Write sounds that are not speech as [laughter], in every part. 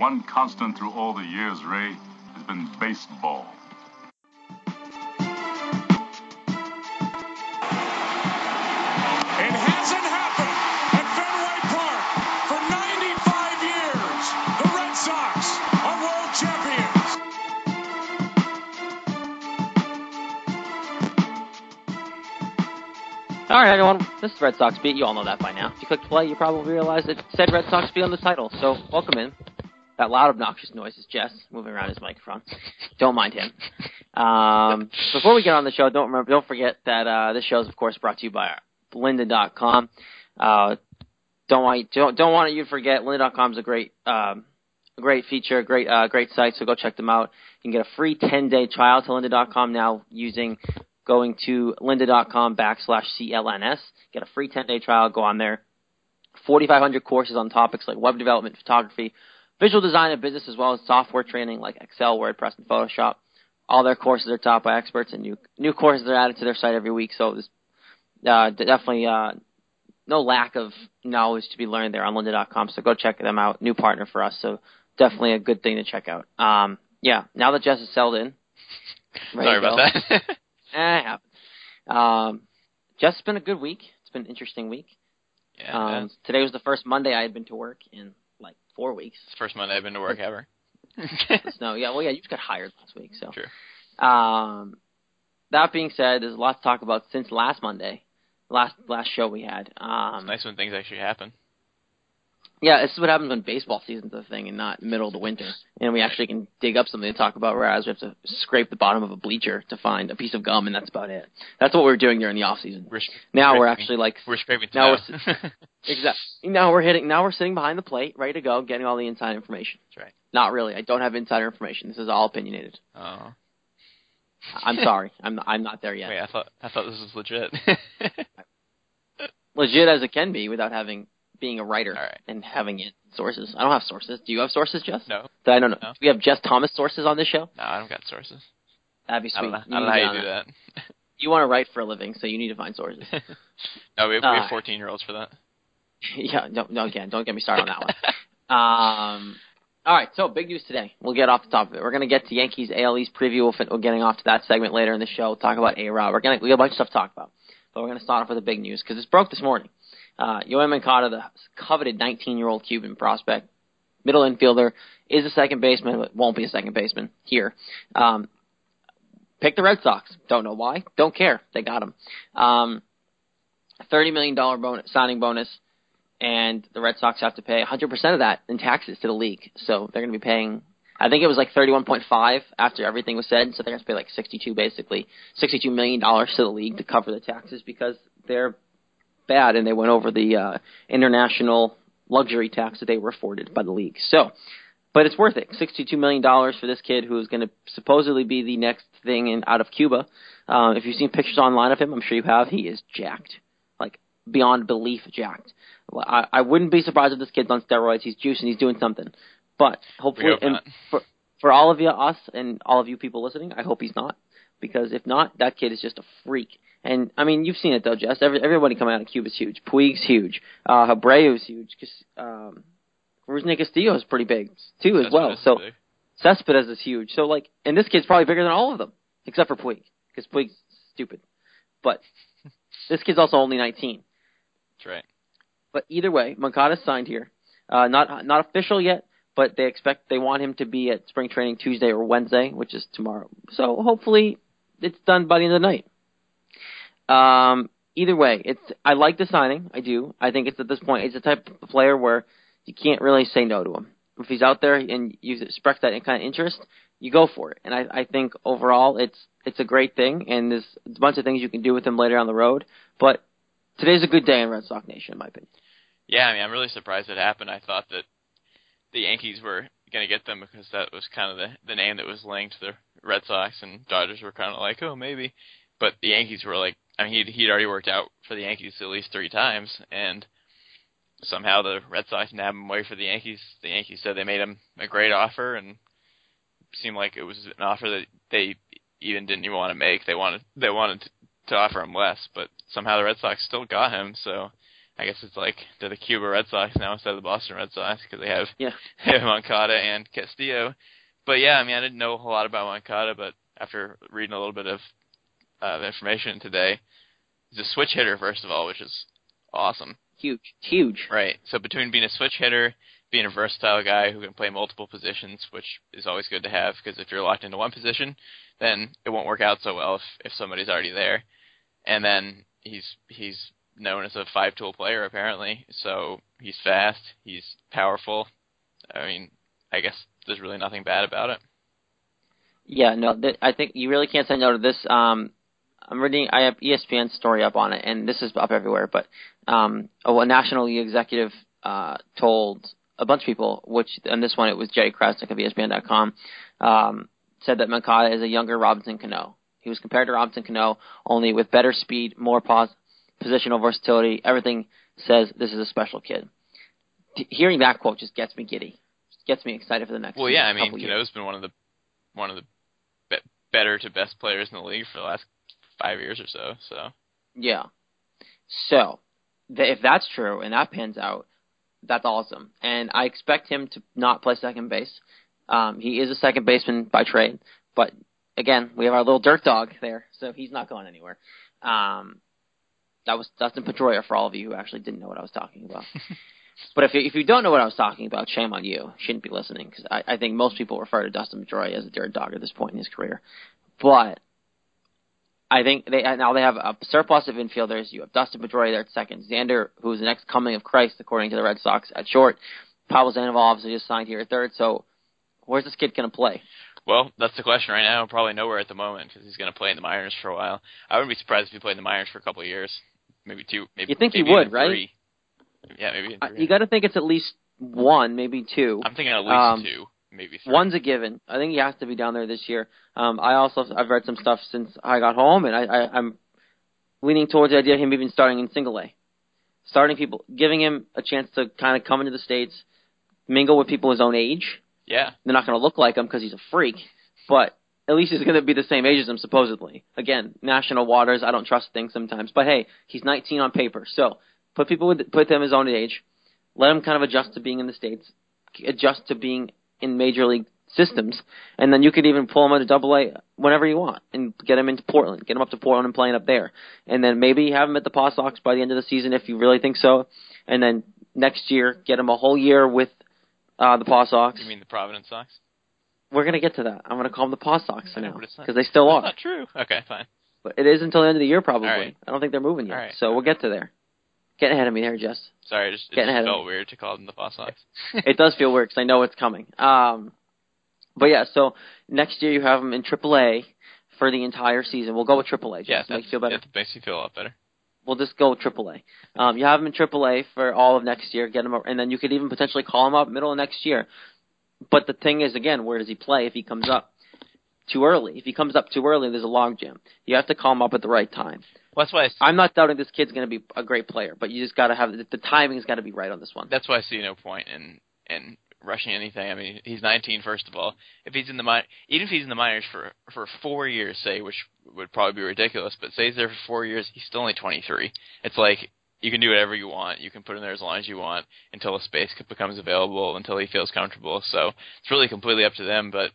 The one constant through all the years, Ray, has been baseball. It hasn't happened at Fenway Park for 95 years. The Red Sox are world champions. All right, everyone. This is Red Sox Beat. You all know that by now. If you clicked play, you probably realized it said Red Sox Beat on the title. So welcome in. That loud, obnoxious noise is Jess moving around his microphone. [laughs] don't mind him. Um, before we get on the show, don't remember, don't forget that uh, this show is of course brought to you by Lynda.com. Uh, don't want don't don't want you to forget Lynda.com is a great um, a great feature, great uh, great site. So go check them out. You can get a free 10 day trial to Lynda.com now using going to lynda.com backslash CLNS. Get a free 10 day trial. Go on there. 4,500 courses on topics like web development, photography, visual design, and business, as well as software training like Excel, WordPress, and Photoshop. All their courses are taught by experts, and new new courses are added to their site every week. So there's uh, definitely uh, no lack of knowledge to be learned there on lynda.com. So go check them out. New partner for us, so definitely a good thing to check out. Um, yeah, now that Jess is settled in. [laughs] Sorry about that. [laughs] [laughs] Eh, it happens. Um, Jess, it's been a good week. It's been an interesting week. yeah, Um, today was the first Monday I had been to work in four weeks. It's the first Monday I've been to work ever. [laughs] No, yeah, well, yeah, you just got hired last week, so. True. Um, that being said, there's a lot to talk about since last Monday, last last show we had. Um, It's nice when things actually happen. Yeah, this is what happens when baseball season's a thing and not middle of the winter, and we actually can dig up something to talk about. Whereas we have to scrape the bottom of a bleacher to find a piece of gum, and that's about it. That's what we were doing during the off season. We're, Now we're actually like we're scraping now we're [laughs] exactly now we're hitting now we're sitting behind the plate, ready to go, getting all the inside information. That's right. Not really. I don't have insider information. This is all opinionated. Oh, I'm sorry. [laughs] I'm not, I'm not there yet. wait, I thought I thought this was legit. [laughs] Legit as it can be without having being a writer right. and having it sources. I don't have sources. Do you have sources, Jess? no, I don't know. No. Do we have Jess Thomas sources on this show? no, I don't got sources. That'd be I don't know, You I don't know how you do on that. You want to write for a living, so you need to find sources. [laughs] no, we have, we Uh, have 14 year olds for that. [laughs] yeah, no, no, again, don't get me started on that one. Um, all right, so big news today. We'll get off the top of it. We're going to get to Yankees AL East preview. We're getting off to that segment later in the show. We'll talk about A Rod. We're going to we got a bunch of stuff to talk about, but we're going to start off with the big news because this broke this morning. Uh, Yoan Moncada, the coveted 19-year-old Cuban prospect, middle infielder, is a second baseman, but won't be a second baseman here. Um, pick the Red Sox. Don't know why. Don't care. They got him. Um, $30 million bonus, signing bonus, and the Red Sox have to pay 100% of that in taxes to the league. So they're going to be paying, I think it was like 31.5 after everything was said. So they're going to pay like 62 basically, 62 million dollars to the league to cover the taxes because they're bad and they went over the uh, international luxury tax that they were afforded by the league. So, but it's worth it. $62 million for this kid who is going to supposedly be the next thing in, out of Cuba. Uh, if you've seen pictures online of him, I'm sure you have, he is jacked. Like, beyond belief jacked. I, I wouldn't be surprised if this kid's on steroids. He's juicing, he's doing something. But hopefully, hope and for, for all of you, us, and all of you people listening, I hope he's not. Because if not, that kid is just a freak. And I mean, you've seen it though, Jess. Every, everybody coming out of Cuba's huge. Puig's huge. Uh, Abreu's huge. Um, Rusney Castillo is pretty big too, as That's well. So big. Cespedes is huge. So like, and this kid's probably bigger than all of them, except for Puig, because Puig's stupid. But [laughs] this kid's also only 19. That's right. But either way, Moncada's signed here. Uh, not not official yet, but they expect they want him to be at spring training Tuesday or Wednesday, which is tomorrow. So hopefully it's done by the end of the night. Um, either way, it's I like the signing. I do. I think it's at this point it's the type of player where you can't really say no to him. If he's out there and you express that kind of interest, you go for it. And I, I think overall it's it's a great thing, and there's a bunch of things you can do with him later on the road. But today's a good day in Red Sox Nation, in my opinion. Yeah, I mean, I'm really surprised it happened. I thought that the Yankees were going to get them because that was kind of the the name that was linked to the Red Sox, and Dodgers were kind of like, oh, maybe. But the Yankees were like, I mean, he'd he'd already worked out for the Yankees at least three times, and somehow the Red Sox nabbed him away for the Yankees. The Yankees said they made him a great offer, and seemed like it was an offer that they even didn't even want to make. They wanted they wanted to, to offer him less, but somehow the Red Sox still got him. So I guess it's like they're the Cuba Red Sox now instead of the Boston Red Sox because they have Yeah. [laughs] they have Moncada and Castillo. But yeah, I mean, I didn't know a whole lot about Moncada, but after reading a little bit of uh, information today, he's a switch hitter first of all, which is awesome. Huge, huge. Right. So between being a switch hitter, being a versatile guy who can play multiple positions, which is always good to have because if you're locked into one position, then it won't work out so well if if somebody's already there. And then he's he's known as a five tool player apparently, so he's fast, he's powerful. I mean, I guess there's really nothing bad about it. Yeah, no, th- I think you really can't say no to this. Um, I'm reading, I have ESPN story up on it, and this is up everywhere. But um, a national league executive uh, told a bunch of people, which on this one it was Jerry Crasnick of ESPN.com, um, said that Moncada is a younger Robinson Cano. He was compared to Robinson Cano, only with better speed, more pos- positional versatility. Everything says this is a special kid. T- hearing that quote just gets me giddy. Just gets me excited for the next. Well, yeah, I mean, years. Cano's been one of the one of the be- better to best players in the league for the last five years or so. So Yeah. So, th- if that's true and that pans out, that's awesome. And I expect him to not play second base. Um, he is a second baseman by trade, but again, we have our little dirt dog there, so he's not going anywhere. Um, that was Dustin Pedroia for all of you who actually didn't know what I was talking about. [laughs] but if you, if you don't know what I was talking about, shame on you. You Shouldn't be listening because I, I think most people refer to Dustin Pedroia as a dirt dog at this point in his career. But I think they now they have a surplus of infielders. You have Dustin Pedroia there at second, Xander, who's the next coming of Christ according to the Red Sox at short. Pablo Sandoval obviously just signed here at third. So where's this kid going to play? Well, that's the question right now. Probably nowhere at the moment because he's going to play in the minors for a while. I wouldn't be surprised if he played in the minors for a couple of years, maybe two. Maybe You think he would, right? three. Yeah, maybe. Uh. You got to think it's at least one, maybe two. I'm thinking at least um, two, maybe three. One's a given. I think he has to be down there this year. Um, I also I've read some stuff since I got home, and I, I, I'm leaning towards the idea of him even starting in single A, starting people, giving him a chance to kind of come into the states, mingle with people his own age. Yeah, They're not going to look like him because he's a freak, but at least he's going to be the same age as him supposedly. Again, national waters. I don't trust things sometimes, but hey, he's 19 on paper, so put people with put them his own age, let him kind of adjust to being in the states, adjust to being in major league systems, and then you could even pull him into Double A whenever you want and get him into Portland, get him up to Portland and playing up there, and then maybe have him at the Paw Sox by the end of the season if you really think so, and then next year get him a whole year with uh, the Paw Sox. you mean the Providence Sox? We're gonna get to that. I'm gonna call them the Paw Sox know, now but it's not- because they still That's are. not true. Okay, fine. But it is until the end of the year probably. Right. I don't think they're moving yet. Right. So we'll get to there. Getting ahead of me there, Jess. Sorry, it just, it just ahead of felt weird to call them the Paw [laughs] Sox. [laughs] it does feel weird because I know it's coming. Um, but yeah, so next year you have them in AAA for the entire season. We'll go with AAA. Jess. yeah, Make you feel better. It makes you feel a lot better. We'll just go with AAA. Um, you have him in AAA for all of next year. Get him, and then you could even potentially call him up middle of next year. But the thing is, again, where does he play if he comes up too early? If he comes up too early, there's a logjam. You have to call him up at the right time. That's why I, I'm not doubting this kid's going to be a great player, but you just got to have the timing's got to be right on this one. that's why I see no point in in rushing anything. I mean, he's 19 first of all. If he's in the mi- even if he's in the minors for for four years, say, which would probably be ridiculous, but say he's there for four years, he's still only 23. It's like you can do whatever you want. You can put him there as long as you want until a space becomes available, until he feels comfortable. So it's really completely up to them. But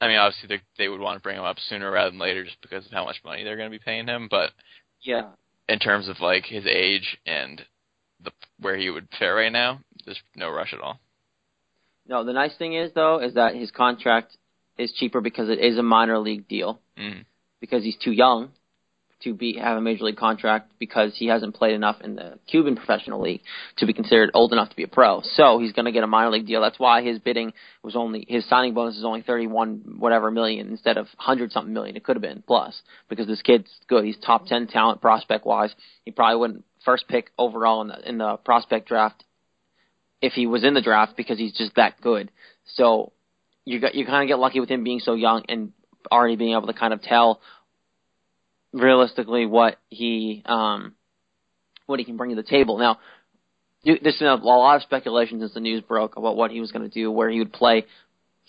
I mean, obviously they they would want to bring him up sooner rather than later, just because of how much money they're going to be paying him. But Yeah, in terms of like his age and the where he would fare right now, there's no rush at all. No, the nice thing is though is that his contract is cheaper because it is a minor league deal Mm. because he's too young to be have a major league contract because he hasn't played enough in the Cuban professional league to be considered old enough to be a pro. So he's going to get a minor league deal. That's why his bidding was only his signing bonus is only 31 whatever million instead of 100 something million. It could have been plus because this kid's good. He's top 10 talent prospect wise. He probably wouldn't first pick overall in the in the prospect draft if he was in the draft because he's just that good. So you got you kind of get lucky with him being so young and already being able to kind of tell realistically what he um what he can bring to the table. Now, there's been a, lot of speculation since the news broke about what he was going to do, where he would play.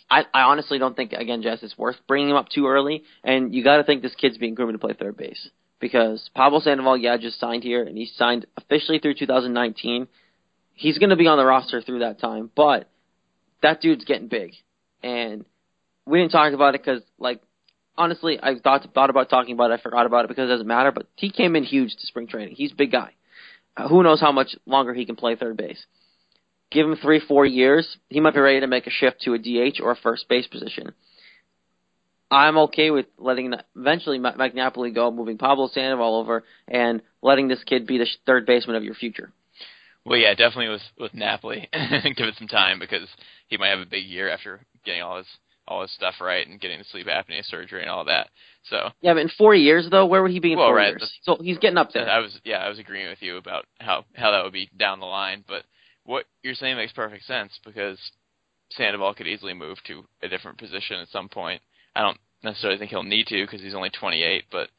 I, I honestly don't think again, Jess, it's worth bringing him up too early. And you got to think this kid's being groomed to play third base because Pablo Sandoval, yeah, just signed here and he's signed officially through 2019. He's going to be on the roster through that time, but that dude's getting big, and we didn't talk about it because, like, honestly, I thought thought about talking about it. I forgot about it because it doesn't matter. But he came in huge to spring training. He's a big guy. Uh, who knows how much longer he can play third base? Give him three, four years, he might be ready to make a shift to a DH or a first base position. I'm okay with letting eventually Mike Napoli go, moving Pablo Sandoval over, and letting this kid be the third baseman of your future. Well, yeah, definitely with with Napoli, [laughs] give it some time because he might have a big year after getting all his all his stuff right and getting the sleep apnea surgery and all that. So yeah, but in four years though, where would he be in well, four right, years? So he's getting up there. I was yeah, I was agreeing with you about how how that would be down the line, but what you're saying makes perfect sense because Sandoval could easily move to a different position at some point. I don't necessarily think he'll need to because he's only 28, but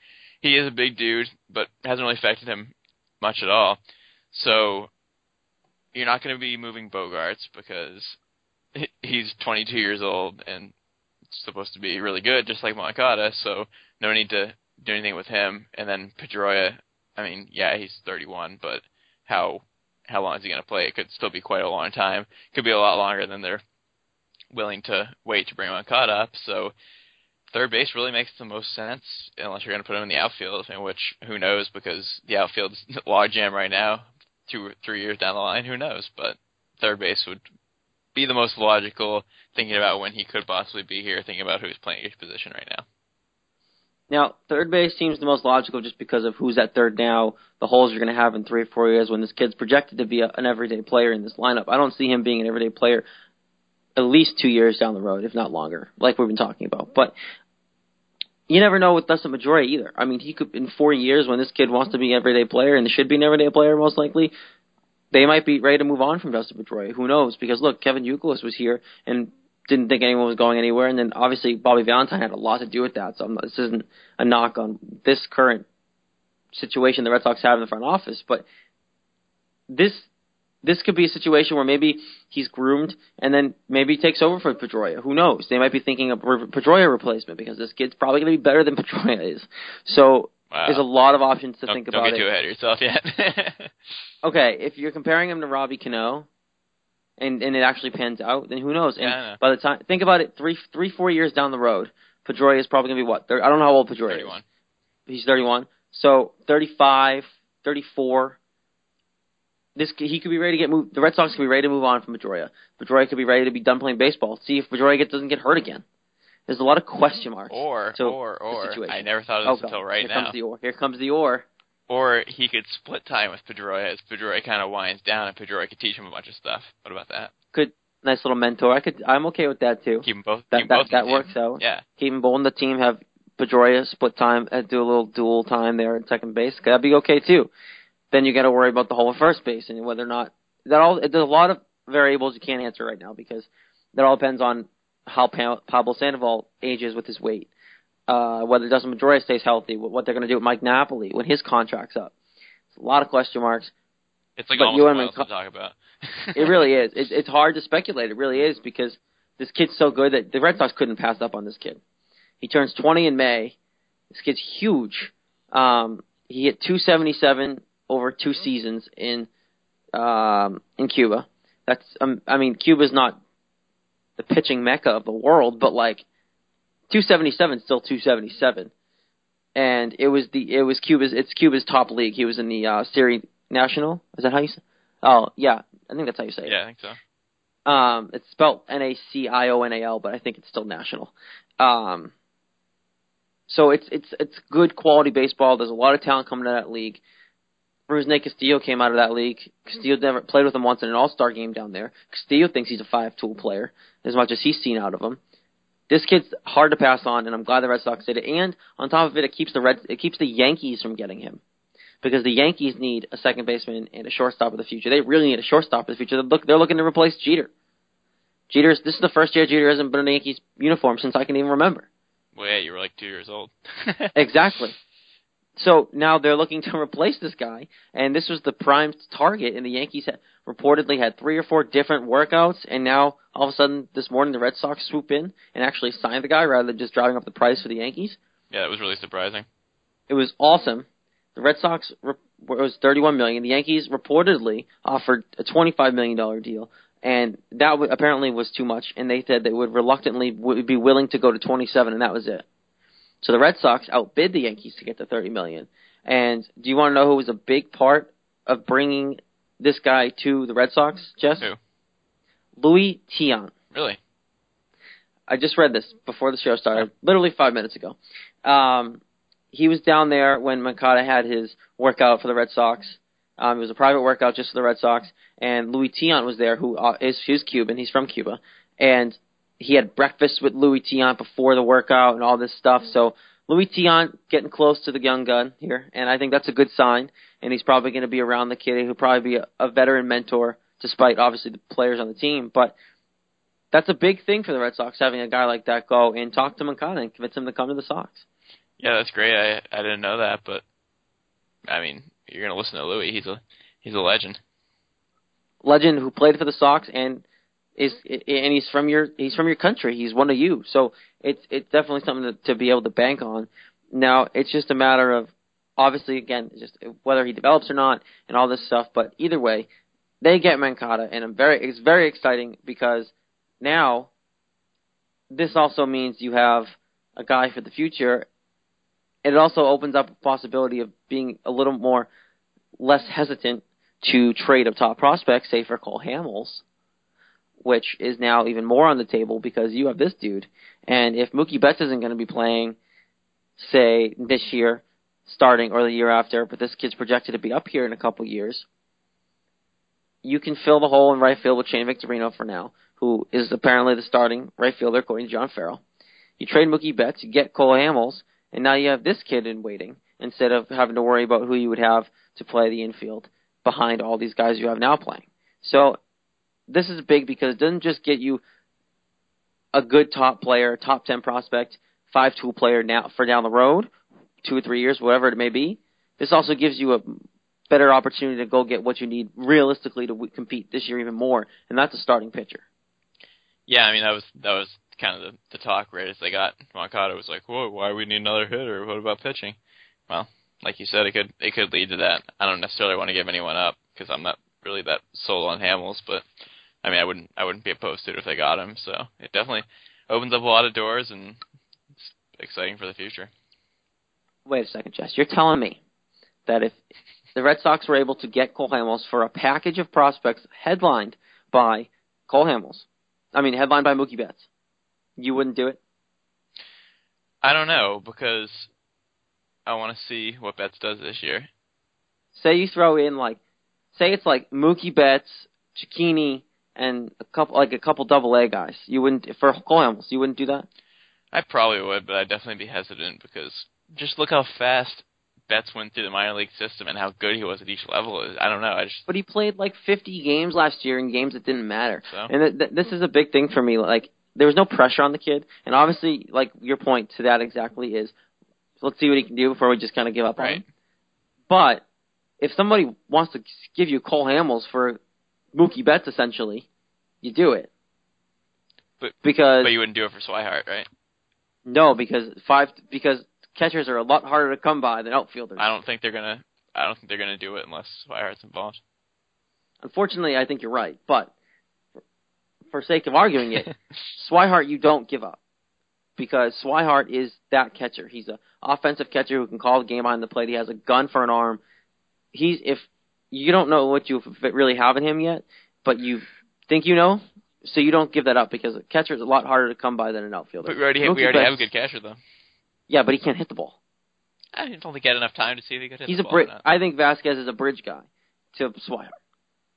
he is a big dude, but hasn't really affected him much at all. So you're not going to be moving Bogaerts because he's 22 years old and supposed to be really good, just like Moncada. So no need to do anything with him. And then Pedroia, I mean, yeah, he's 31, but how how long is he going to play? It could still be quite a long time. Could be a lot longer than they're willing to wait to bring Moncada up. So third base really makes the most sense unless you're going to put him in the outfield, in which who knows because the outfield's [laughs] logjam right now. Two or three years down the line, who knows? But third base would be the most logical, thinking about when he could possibly be here, thinking about who's playing each position right now. Now, third base seems the most logical just because of who's at third now, the holes you're going to have in three or four years when this kid's projected to be a, an everyday player in this lineup. I don't see him being an everyday player at least two years down the road, if not longer, like we've been talking about. But you never know with Dustin Pedroia either. I mean, he could in four years when this kid wants to be an everyday player and should be an everyday player most likely, they might be ready to move on from Dustin Pedroia. Who knows? Because look, Kevin Youkilis was here and didn't think anyone was going anywhere, and then obviously Bobby Valentine had a lot to do with that. So not, this isn't a knock on this current situation the Red Sox have in the front office, but this this could be a situation where maybe he's groomed and then maybe takes over for Pedroia. Who knows? They might be thinking of Pedroia replacement because this kid's probably going to be better than Pedroia is. So wow. there's a lot of options to don't, think about. Don't get it. too ahead of yourself yet. [laughs] okay, if you're comparing him to Robbie Cano, and and it actually pans out, then who knows? And yeah, by the time think about it, three three four years down the road, Pedroia is probably going to be what? I don't know how old Pedroia 31. is. He's 31. So 35, 34 this he could be ready to get moved. The Red Sox could be ready to move on from Pedroia. Pedroia could be ready to be done playing baseball. See if Pedroia doesn't get hurt again. There's a lot of question marks. Or to or or I never thought of oh, this until right Here now. Comes the or. Here comes the or. Or he could split time with Pedroia as Pedroia kind of winds down, and Pedroia could teach him a bunch of stuff. What about that? Could nice little mentor. I could. I'm okay with that too. Keep them both. That that, both that works out. Yeah. Keep them both in the team. Have Pedroia split time. and do a little dual time there at second base. That'd be okay too. Then you got to worry about the whole first base and whether or not that all there's a lot of variables you can't answer right now because that all depends on how Pablo Sandoval ages with his weight, uh, whether Dustin Pedroia stays healthy, what they're going to do with Mike Napoli when his contract's up. It's a lot of question marks. It's like but almost you wild and to talk about. [laughs] it really is. It, it's hard to speculate. It really is because this kid's so good that the Red Sox couldn't pass up on this kid. He turns 20 in May. This kid's huge. Um, he hit 277 over two seasons in um, in Cuba. That's um, I mean Cuba's not the pitching mecca of the world, but like 277 is still 277. And it was the it was Cuba's it's Cuba's top league. He was in the uh, Serie National. Is that how you say? Oh yeah, I think that's how you say it. Yeah, I think so. Um, it's spelled N A C I O N A L, but I think it's still national. Um, so it's it's it's good quality baseball. There's a lot of talent coming to that league. Rusney Castillo came out of that league. Castillo never played with him once in an All Star game down there. Castillo thinks he's a five tool player as much as he's seen out of him. This kid's hard to pass on, and I'm glad the Red Sox did it. And on top of it, it keeps the Red it keeps the Yankees from getting him because the Yankees need a second baseman and a shortstop of the future. They really need a shortstop of the future. They're, look, they're looking to replace Jeter. Jeter's this is the first year Jeter hasn't been in a Yankees uniform since I can even remember. Well, yeah, you were like two years old. [laughs] Exactly. So now they're looking to [laughs] replace this guy, and this was the prime target. And the Yankees had, reportedly had three or four different workouts, and now all of a sudden this morning the Red Sox swoop in and actually sign the guy rather than just driving up the price for the Yankees. Yeah, that was really surprising. It was awesome. The Red Sox re- it was 31 million. The Yankees reportedly offered a 25 million dollar deal, and that w- apparently was too much. And they said they would reluctantly would be willing to go to 27, and that was it. So the Red Sox outbid the Yankees to get the 30 million. And do you want to know who was a big part of bringing this guy to the Red Sox, Jess? Who? Louis Tiant. Really? I just read this before the show started, literally five minutes ago. Um, he was down there when Moncada had his workout for the Red Sox. Um, it was a private workout just for the Red Sox, and Louis Tiant was there, who uh, is he's Cuban. He's from Cuba, and he had breakfast with Louis Tiant before the workout and all this stuff. So Louis Tiant getting close to the young gun here, and I think that's a good sign. And he's probably going to be around the kid. He'll probably be a, a veteran mentor, despite obviously the players on the team. But that's a big thing for the Red Sox having a guy like that go and talk to Moncada and convince him to come to the Sox. Yeah, that's great. I I didn't know that, but I mean, you're gonna listen to Louis. He's a he's a legend. Legend who played for the Sox and is and he's from your he's from your country. He's one of you. So it's it's definitely something to, to be able to bank on. Now it's just a matter of obviously again just whether he develops or not and all this stuff. But either way, they get Moncada, and I'm very it's very exciting because now this also means you have a guy for the future. It also opens up a possibility of being a little more less hesitant to trade up top prospects, say for Cole Hamels, which is now even more on the table because you have this dude. And if Mookie Betts isn't going to be playing, say this year, starting or the year after, but this kid's projected to be up here in a couple years, you can fill the hole in right field with Shane Victorino for now, who is apparently the starting right fielder according to John Farrell. You trade Mookie Betts, you get Cole Hamels, and now you have this kid in waiting instead of having to worry about who you would have to play the infield behind all these guys you have now playing. So this is big because it doesn't just get you a good top player, top 10 prospect, five tool player now for down the road, two or three years, whatever it may be. This also gives you a better opportunity to go get what you need realistically to w- compete this year even more, and that's a starting pitcher. Yeah, I mean that was that was kind of the, the talk right as they got Moncada was like, whoa, why do we need another hitter? What about pitching? Well, like you said, it could it could lead to that. I don't necessarily want to give anyone up because I'm not really that sold on Hamels, but I mean I wouldn't I wouldn't be opposed to it if they got him. So it definitely opens up a lot of doors and it's exciting for the future. Wait a second, Jess. You're telling me that if the Red Sox were able to get Cole Hamels for a package of prospects headlined by Cole Hamels, I mean headlined by Mookie Betts, you wouldn't do it? I don't know because I want to see what Betts does this year. Say you throw in like, say it's like Mookie Betts, Cecchini, and a couple like a couple double A guys. You wouldn't for Cole Hamels. You wouldn't do that. I probably would, but I'd definitely be hesitant because just look how fast Betts went through the minor league system and how good he was at each level. I don't know. I just But he played like 50 games last year in games that didn't matter. So? And th- th- this is a big thing for me. Like there was no pressure on the kid, and obviously, like your point to that exactly is, let's see what he can do before we just kind of give up on him. But if somebody wants to give you Cole Hamels for Mookie Betts, essentially, you do it. But- because but you wouldn't do it for Swihart, right? no, because five because catchers are a lot harder to come by than outfielders. I don't think they're gonna. I don't think they're gonna do it unless Swihart's involved. Unfortunately, I think you're right, but for, sake of arguing it, [laughs] Swihart you don't give up because Swihart is that catcher. He's an offensive catcher who can call the game on the plate. He has a gun for an arm. He's if you don't know what you really have in him yet, but you think you know, so you don't give that up because a catcher is a lot harder to come by than an outfielder. But we already have, we already have a good catcher though. Yeah, but he can't hit the ball. I don't think he had enough time to see if he could hit He's the a ball not. I think Vazquez is a bridge guy to Swihart.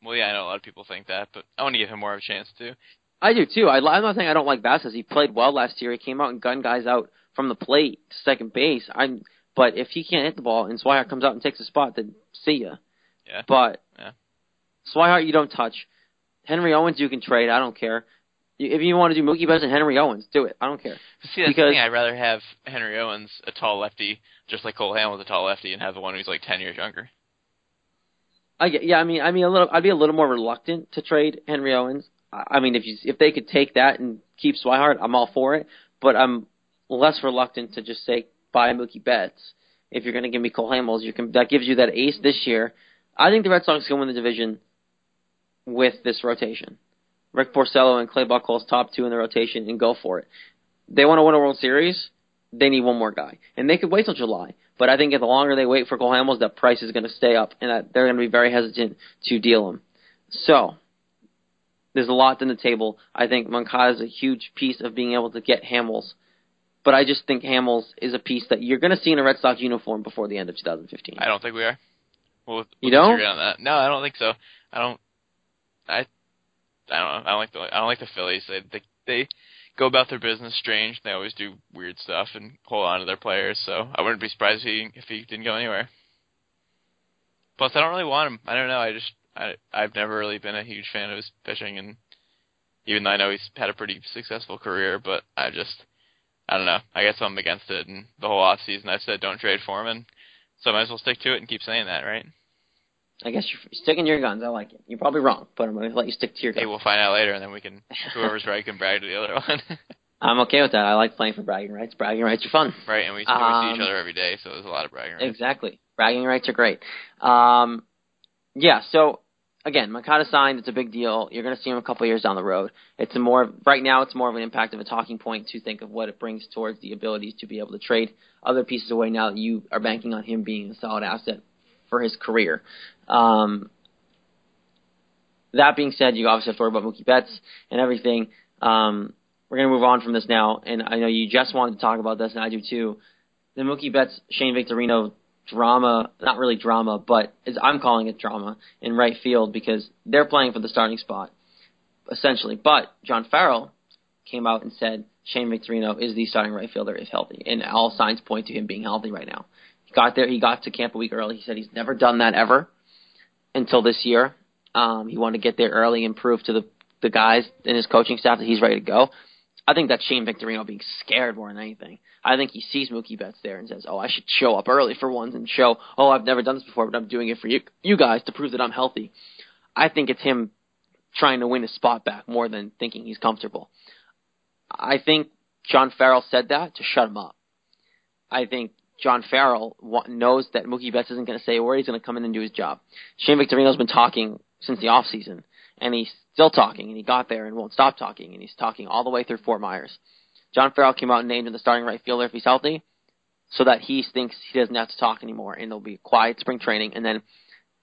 Well, yeah, I know a lot of people think that, but I want to give him more of a chance too. I do too. I, I'm not saying I don't like Vazquez. He played well last year. He came out and gunned guys out from the plate to second base. I'm, but if he can't hit the ball and Swihart comes out and takes a spot, then see ya. Yeah. But Yeah. Swihart you don't touch. Henry Owens you can trade. I don't care. If you want to do Mookie Betts and Henry Owens, do it. I don't care. See, that's Because- the thing. I'd rather have Henry Owens, a tall lefty, just like Cole Hamels, a tall lefty, and have the one who's like ten years younger. I get, yeah, I mean, I mean, a little, I'd be a little more reluctant to trade Henry Owens. I I mean, if you if they could take that and keep Swihart, I'm all for it. But I'm less reluctant to just say buy Mookie Betts. If you're going to give me Cole Hamels, you can that gives you that ace this year. I think the Red Sox can win the division with this rotation. Rick Porcello and Clay Buchholz top two in the rotation and go for it. They want to win a World Series. They need one more guy, and they could wait till July. But I think the longer they wait for Cole Hamels, the price is going to stay up, and that they're going to be very hesitant to deal him. So there's a lot on the table. I think Moncada is a huge piece of being able to get Hamels, but I just think Hamels is a piece that you're going to see in a Red Sox uniform before the end of 2015. I don't think we are. We'll, we'll You don't? on that. No, I don't think so. I don't. I. I don't know. I don't like the. I don't like the Phillies. They they, they go about their business strange. They always do weird stuff and hold on to their players. So I wouldn't be surprised if he if he didn't go anywhere. Plus, I don't really want him. I don't know. I just I I've never really been a huge fan of his pitching, and even though I know he's had a pretty successful career, but I just I don't know. I guess I'm against it. And the whole off season, I've said don't trade for him, and so I might as well stick to it and keep saying that, right? I guess you're sticking to your guns. I like it. You're probably wrong, but I'm going to let you stick to your guns. Hey, we'll find out later, and then we can [laughs] whoever's right can brag to the other one, [laughs] I'm okay with that. I like playing for bragging rights. Bragging rights are fun. right? And we, we Um, see each other every day, so there's a lot of bragging. Rights. Exactly. Bragging rights are great. Um, yeah. So again, Moncada signed. It's a big deal. You're going to see him a couple years down the road. It's a more right now. It's more of an impact of a talking point to think of what it brings towards the ability to be able to trade other pieces away. Now that you are banking on him being a solid asset for his career. Um, that being said, you obviously have to worry about Mookie Betts and everything. Um, we're going to move on from this now, and I know you just wanted to talk about this, and I do too. The Mookie Betts Shane Victorino drama, not really drama, but as I'm calling it drama in right field because they're playing for the starting spot, essentially. But John Farrell came out and said Shane Victorino is the starting right fielder if healthy, and all signs point to him being healthy right now. He got there, he got to camp a week early. He said he's never done that ever until this year. Um, he wanted to get there early and prove to the the guys in his coaching staff that he's ready to go. I think that's Shane Victorino being scared more than anything. I think he sees Mookie Betts there and says, "Oh, I should show up early for once and show, oh, I've never done this before, but I'm doing it for you, you guys to prove that I'm healthy." I think it's him trying to win his spot back more than thinking he's comfortable. I think John Farrell said that to shut him up. I think John Farrell knows that Mookie Betts isn't going to say a word. He's going to come in and do his job. Shane Victorino's been talking since the off season, and he's still talking, and he got there and won't stop talking, and he's talking all the way through Fort Myers. John Farrell came out and named him the starting right fielder if he's healthy, so that he thinks he doesn't have to talk anymore, and there'll be quiet spring training, and then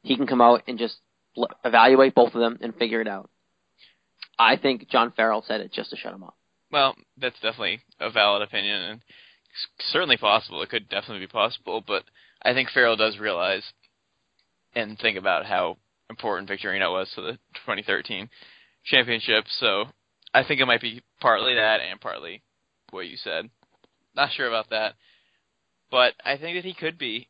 he can come out and just evaluate both of them and figure it out. I think John Farrell said it just to shut him up. Well, that's definitely a valid opinion and certainly possible. It could definitely be possible, but I think Farrell does realize and think about how important Victorino was to the 2013 championship. So I think it might be partly that and partly what you said. Not sure about that, but I think that he could be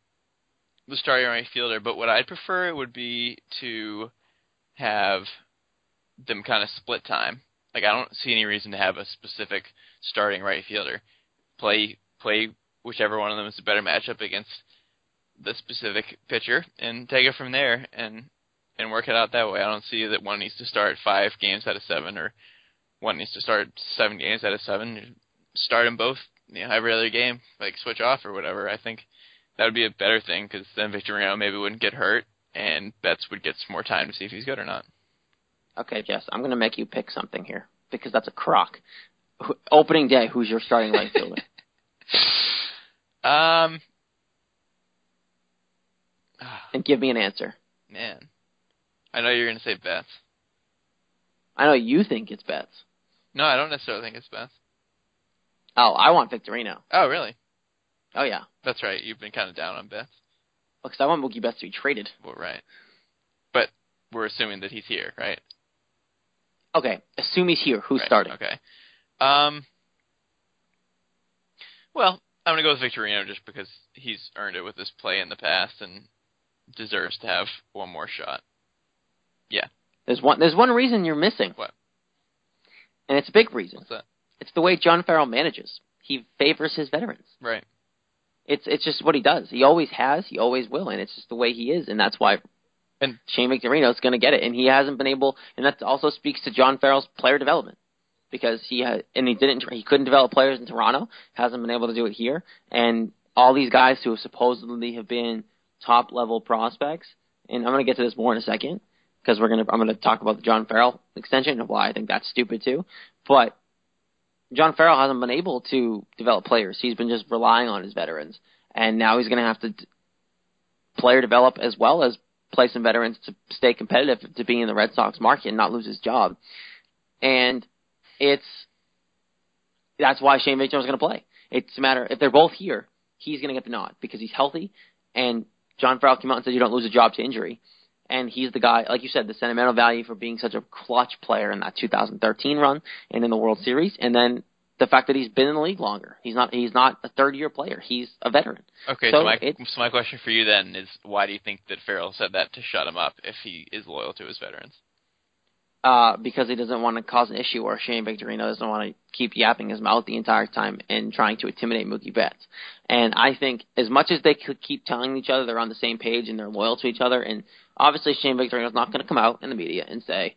the starting right fielder. But what I'd prefer would be to have them kind of split time. Like I don't see any reason to have a specific starting right fielder. Play play whichever one of them is a better matchup against the specific pitcher and take it from there and and work it out that way. I don't see that one needs to start five games out of seven or one needs to start seven games out of seven. Start them both, you know, every other game, like switch off or whatever. I think that would be a better thing because then Victorino maybe wouldn't get hurt and Betts would get some more time to see if he's good or not. Okay, Jess, I'm going to make you pick something here because that's a crock. Opening day, who's your starting right fielder? [laughs] Um, and give me an answer. man, I know you're gonna say Betts. I know you think it's Betts. No, I don't necessarily think it's Betts. Oh, I want Victorino. Oh, really? Oh yeah, That's right. You've been kind of down on Betts. because I want Mookie Betts to be traded. Well, right. But we're assuming that he's here, right? Okay, assume he's here. Who's Right, starting? Okay. Um. Well, I'm gonna go with Victorino just because he's earned it with his play in the past and deserves to have one more shot. Yeah. There's one. There's one reason you're missing. What? and it's a big reason. What's that? It's the way John Farrell manages. He favors his veterans. Right. It's it's just what he does. He always has. He always will, and it's just the way he is, and that's why. And- Shane Victorino is going to get it, and he hasn't been able, and that also speaks to John Farrell's player development because he had, and he didn't, he couldn't develop players in Toronto, hasn't been able to do it here, and all these guys who supposedly have been top level prospects, and I'm going to get to this more in a second because we're going to, I'm going to talk about the John Farrell extension and why I think that's stupid too, but John Farrell hasn't been able to develop players. He's been just relying on his veterans, and now he's going to have to d- player develop as well as play some veterans to stay competitive to be in the Red Sox market and not lose his job. And it's that's why Shane Victor is going to play. It's a matter if they're both here, he's going to get the nod because he's healthy, and John Farrell came out and said you don't lose a job to injury. And he's the guy, like you said, the sentimental value for being such a clutch player in that 2013 run and in the World Series, and then the fact that he's been in the league longer. He's not he's not a third year player. He's a veteran. Okay, so, So my it's- so my question for you then is why do you think that Farrell said that to shut him up if he is loyal to his veterans? uh, because he doesn't want to cause an issue, or Shane Victorino doesn't want to keep yapping his mouth the entire time and trying to intimidate Mookie Betts. And I think as much as they could keep telling each other they're on the same page and they're loyal to each other, and obviously Shane Victorino Victorino's not going to come out in the media and say,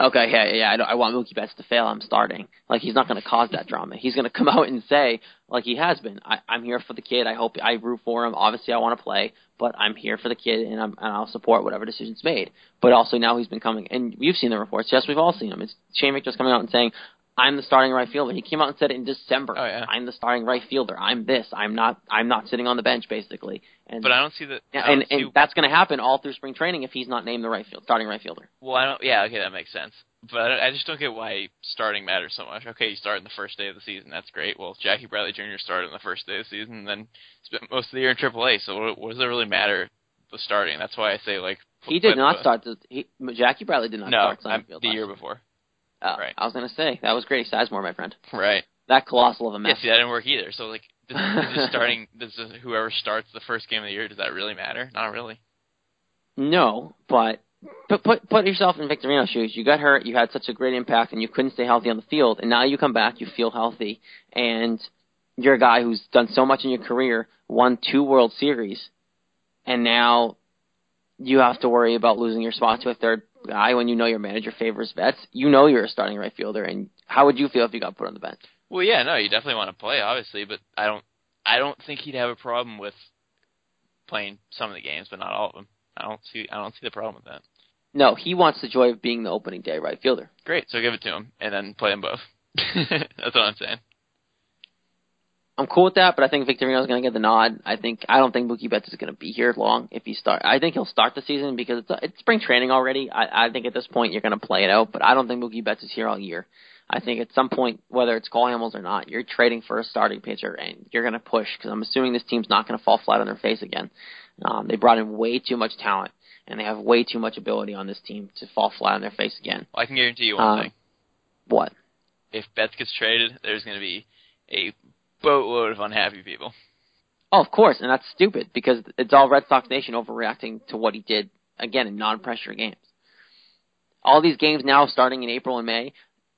"Okay, yeah, yeah, I, I want Mookie Betts to fail. I'm starting." Like he's not going to cause that drama. He's going to come [laughs] out and say, like he has been, I, "I'm here for the kid. I hope I root for him. Obviously, I want to play, but I'm here for the kid, and, I'm, and I'll support whatever decision's made." But also now he's been coming, and you've seen the reports. Yes, we've all seen them. It's Shane Victor's coming out and saying, "I'm the starting right fielder." He came out and said it in December. Oh, yeah. I'm the starting right fielder. I'm this. I'm not. I'm not sitting on the bench, basically. And But I don't see that. and, and see- that's going to happen all through spring training if he's not named the right field starting right fielder. Well, I don't. Yeah, okay, that makes sense. But I, I just don't get why starting matters so much. Okay, you start in the first day of the season. That's great. Well, Jackie Bradley Jr. started in the first day of the season, and then spent most of the year in AAA. So what, what does it really matter? The starting. That's why I say like He did not but- start the. He, Jackie Bradley did not No, start center field the year before. Oh, right. I was going to say that was Grady Sizemore, my friend. Right. That colossal of a Yeah, mess. see, that didn't work either. So like, does, does [laughs] starting does whoever starts the first game of the year does that really matter? Not really. No, but put put put yourself in Victorino's shoes. You got hurt. You had such a great impact, and you couldn't stay healthy on the field. And now you come back. You feel healthy, and you're a guy who's done so much in your career, won two World Series, and now you have to worry about losing your spot to a third guy when you know your manager favors vets. You know you're a starting right fielder, and how would you feel if you got put on the bench? Well, yeah, no, you definitely want to play, obviously, but I don't. I don't think he'd have a problem with playing some of the games, but not all of them. I don't see. I don't see the problem with that. No, he wants the joy of being the opening day right fielder. Great, so give it to him and then play them both. [laughs] That's what I'm saying. I'm cool with that, but I think Victorino's going to get the nod. I think I don't think Mookie Betts is going to be here long if he start. I think he'll start the season because it's it's spring training already. I, I think at this point you're going to play it out, but I don't think Mookie Betts is here all year. I think at some point, whether it's Cole Hamels or not, you're trading for a starting pitcher and you're going to push because I'm assuming this team's not going to fall flat on their face again. Um, they brought in way too much talent and they have way too much ability on this team to fall flat on their face again. Well, I can guarantee you one Um, thing: What? if Betts gets traded, there's going to be a boatload of unhappy people. Oh, of course, and that's stupid because it's all Red Sox Nation overreacting to what he did again in non-pressure games. All these games now starting in April and May,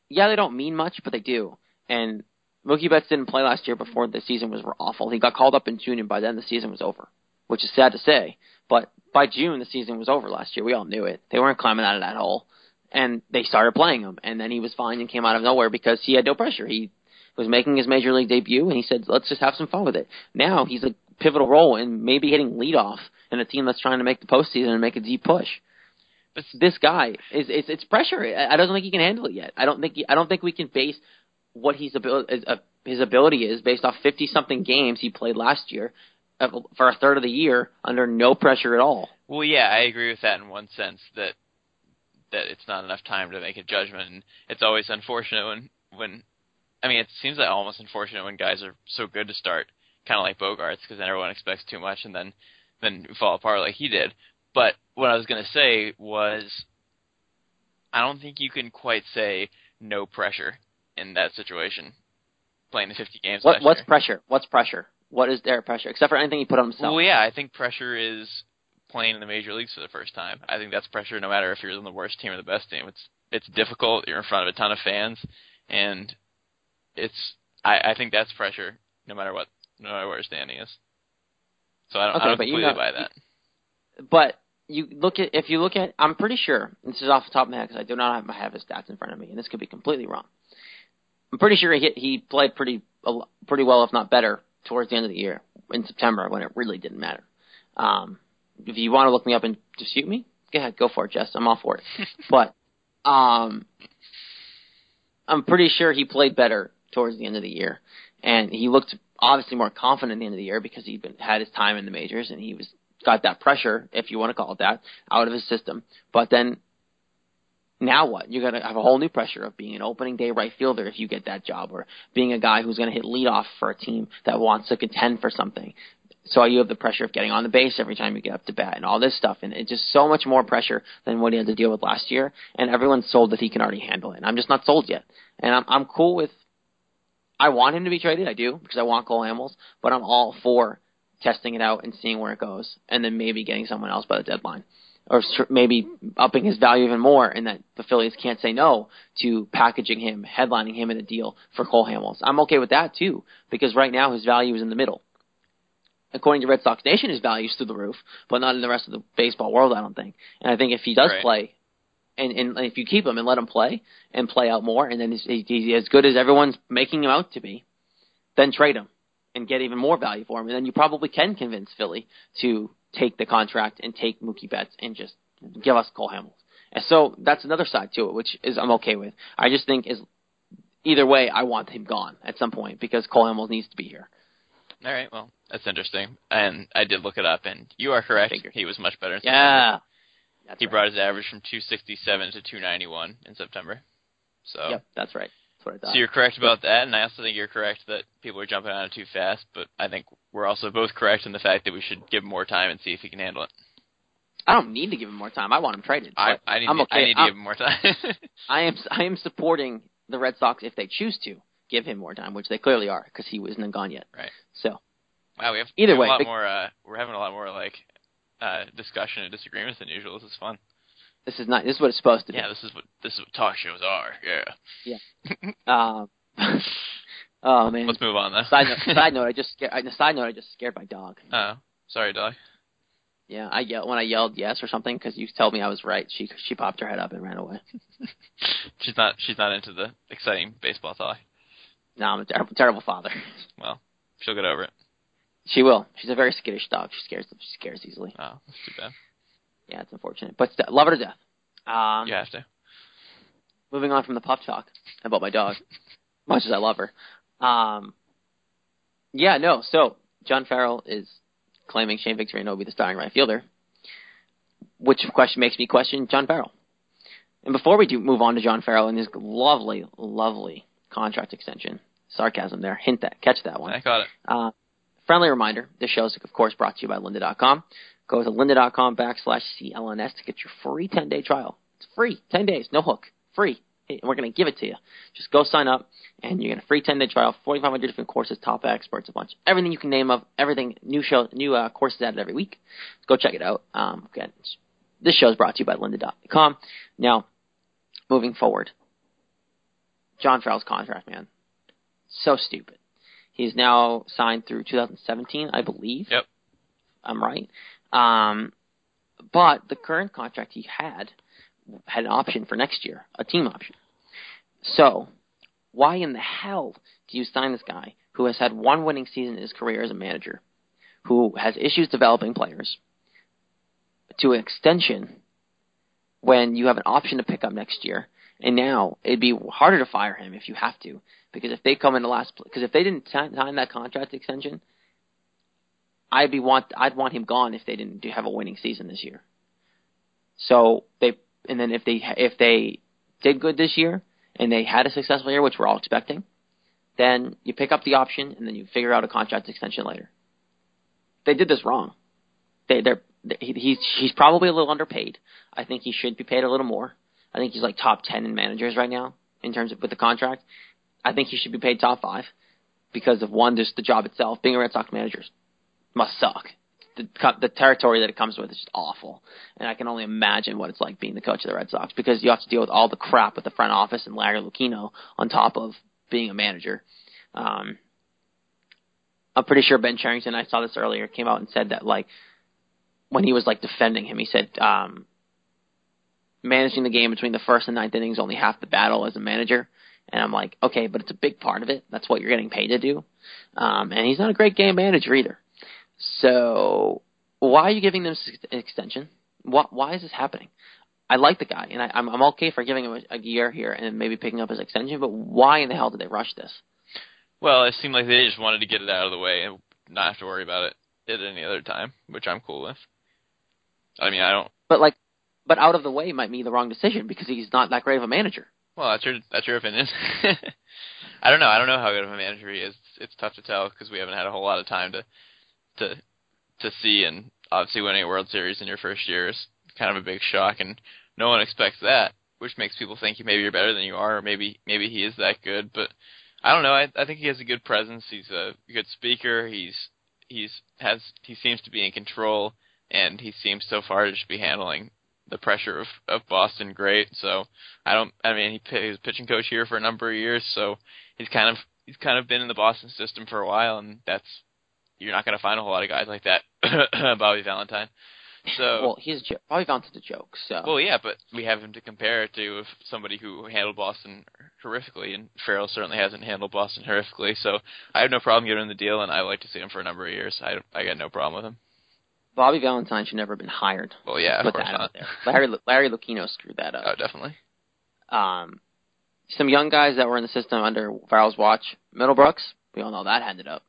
yeah, they don't mean much, but they do. And Mookie Betts didn't play last year before the season was awful. He got called up in June, and by then the season was over, which is sad to say. But by June, the season was over last year. We all knew it. They weren't climbing out of that hole, and they started playing him. And then he was fine and came out of nowhere because he had no pressure. He was making his major league debut, and he said, "Let's just have some fun with it." Now he's a pivotal role in maybe hitting leadoff in a team that's trying to make the postseason and make a deep push. But This guy is it's, it's pressure. I don't think he can handle it yet. I don't think he, I don't think we can base what he's abil- is- uh, his ability is based off fifty something games he played last year uh, for a third of the year under no pressure at all. Well, yeah, I agree with that in one sense that that it's not enough time to make a judgment, it's always unfortunate when when I mean it seems like almost unfortunate when guys are so good to start, kind of like Bogaerts, because then everyone expects too much and then then fall apart like he did. But what I was going to say was, I don't think you can quite say no pressure in that situation, playing the 50 games. What what's year. pressure? What's pressure? What is their pressure except for anything he put on himself? Well, yeah, I think pressure is playing in the major leagues for the first time. I think that's pressure no matter if you're on the worst team or the best team. It's it's difficult. You're in front of a ton of fans, and it's I, I think that's pressure no matter what no matter where standing is. So I don't, Okay, I don't but you completely know- buy that. But you look at if you look at, I'm pretty sure this is off the top of my head because I do not have, have his stats in front of me, and this could be completely wrong. I'm pretty sure he hit, he played pretty pretty well, if not better, towards the end of the year in September when it really didn't matter. Um, if you want to look me up and dispute me, go ahead, go for it, Jess. I'm all for it. [laughs] but um, I'm pretty sure he played better towards the end of the year, and he looked obviously more confident at the end of the year because he'd been had his time in the majors and he was got that pressure, if you want to call it that, out of his system. But then now what? You're gonna have a whole new pressure of being an opening day right fielder if you get that job, or being a guy who's gonna hit leadoff for a team that wants to contend for something. So you have the pressure of getting on the base every time you get up to bat and all this stuff, and it's just so much more pressure than what he had to deal with last year. And everyone's sold that he can already handle it. And I'm just not sold yet. And I'm I'm cool with. I want him to be traded, I do, because I want Cole Hamels, but I'm all for testing it out and seeing where it goes, and then maybe getting someone else by the deadline, or maybe upping his value even more, and that the Phillies can't say no to packaging him, headlining him in a deal for Cole Hamels. I'm okay with that too, because right now his value is in the middle. According to Red Sox Nation, his value's through the roof, but not in the rest of the baseball world, I don't think. And I think if he does Right. play, and, and if you keep him and let him play and play out more, and then he's, he's as good as everyone's making him out to be, then trade him and get even more value for him, and then you probably can convince Philly to take the contract and take Mookie Betts and just give us Cole Hamels. And so that's another side to it, which is I'm okay with. I just think is either way, I want him gone at some point because Cole Hamels needs to be here. All right, well, that's interesting. And I did look it up, and you are correct. He was much better. In September. That's He right. brought his average from 267 to 291 in September. So, Yep, that's right. That's what I thought. so you're correct about that, and I also think you're correct that people are jumping on it too fast. But I think we're also both correct in the fact that we should give him more time and see if he can handle it. I don't need to give him more time. I want him traded. I, I need, I'm to, okay. I need to I'm- give him more time. [laughs] I am I am supporting the Red Sox if they choose to give him more time, which they clearly are because he wasn't gone yet. Right. So wow, we have Either we have way, a lot big- more. Uh, we're having a lot more like uh, discussion and disagreements than usual. This is fun. this is not this is what it's supposed to be. Yeah, this is what this is what talk shows are. Yeah. Yeah. [laughs] um, [laughs] oh man. Let's move on though. Side note, side [laughs] note, I just scared. I- Side note, I just scared my dog. Oh, sorry, dog. Yeah, I yelled when I yelled yes or something because you told me I was right. She she popped her head up and ran away. She's not. She's not into the exciting baseball talk. No, I'm a terrible, terrible father. Well, she'll get over it. She will. She's a very skittish dog. She scares she scares easily. Oh, that's too bad. Yeah, it's unfortunate, but st- love her to death. Um, You have to. moving on from the pup talk about my dog, [laughs] much as I love her. Um, yeah, no. So John Farrell is claiming Shane Victorino will be the starting right fielder, which question makes me question John Farrell. And before we do move on to John Farrell and his lovely, lovely contract extension, sarcasm there, hint that, catch that one. I got it. Uh, friendly reminder, this show is, of course, brought to you by lynda.com. Go to lynda.com backslash CLNS to get your free 10-day trial. It's free, 10 days, no hook, free. And we're going to give it to you. Just go sign up, and you're get a free 10-day trial, 4,500 different courses, top experts, a bunch, everything you can name of, everything, new show, new uh, courses added every week. Go check it out. Um, again, this show is brought to you by lynda.com. Now, moving forward, John Farrell's contract, man, so stupid. He's now signed through 2017, I believe. Yep. I'm right. Um, but the current contract he had had an option for next year, a team option. So, why in the hell do you sign this guy who has had one winning season in his career as a manager, who has issues developing players, to an extension when you have an option to pick up next year? And now it'd be harder to fire him if you have to, because if they come in the last, because if they didn't sign, that contract extension, I'd be want I'd want him gone if they didn't have a winning season this year. So they and then if they if they did good this year and they had a successful year, which we're all expecting, then you pick up the option and then you figure out a contract extension later. They did this wrong. They they're he, he's he's probably a little underpaid. I think he should be paid a little more. I think he's like top ten in managers right now in terms of with the contract. I think he should be paid top five because of one, just the job itself. Being a Red Sox manager must suck. the the territory that it comes with is just awful. And I can only imagine what it's like being the coach of the Red Sox because you have to deal with all the crap with the front office and Larry Lucchino on top of being a manager. Um, I'm pretty sure Ben Cherington, I saw this earlier, came out and said that like when he was like defending him, he said um, managing the game between the first and ninth innings only half the battle as a manager. And I'm like, okay, but it's a big part of it. That's what you're getting paid to do. Um, and he's not a great game manager either. So why are you giving them an extension? Why, why is this happening? I like the guy, and I, I'm I'm okay for giving him a, a year here and maybe picking up his extension. But why in the hell did they rush this? Well, it seemed like they just wanted to get it out of the way and not have to worry about it at any other time, which I'm cool with. I mean, I don't. But like, but out of the way might be the wrong decision because he's not that great of a manager. Well, that's your that's your opinion. [laughs] I don't know. I don't know how good of a manager he is. It's, it's tough to tell because we haven't had a whole lot of time to to to see, and obviously winning a World Series in your first year is kind of a big shock, and no one expects that, which makes people think maybe you're better than you are, or maybe maybe he is that good. But I don't know. I I think he has a good presence. He's a good speaker. He's he's has he seems to be in control, and he seems so far to just be handling the pressure of of Boston great. So I don't. I mean, he, he was pitching coach here for a number of years, so he's kind of he's kind of been in the Boston system for a while, and that's you're not going to find a whole lot of guys like that. [coughs] Bobby Valentine. So well, he's a joke. Bobby Valentine's a joke. So well, yeah, but we have him to compare it to somebody who handled Boston horrifically, and Farrell certainly hasn't handled Boston horrifically. So I have no problem giving him the deal, and I like to see him for a number of years. I I got no problem with him. Bobby Valentine should never have been hired. Well, yeah, Put of course that not. out there. Larry Larry Lucchino screwed that up. Oh, definitely. Um, some young guys that were in the system under Farrell's watch. Middlebrooks, we all know that ended up.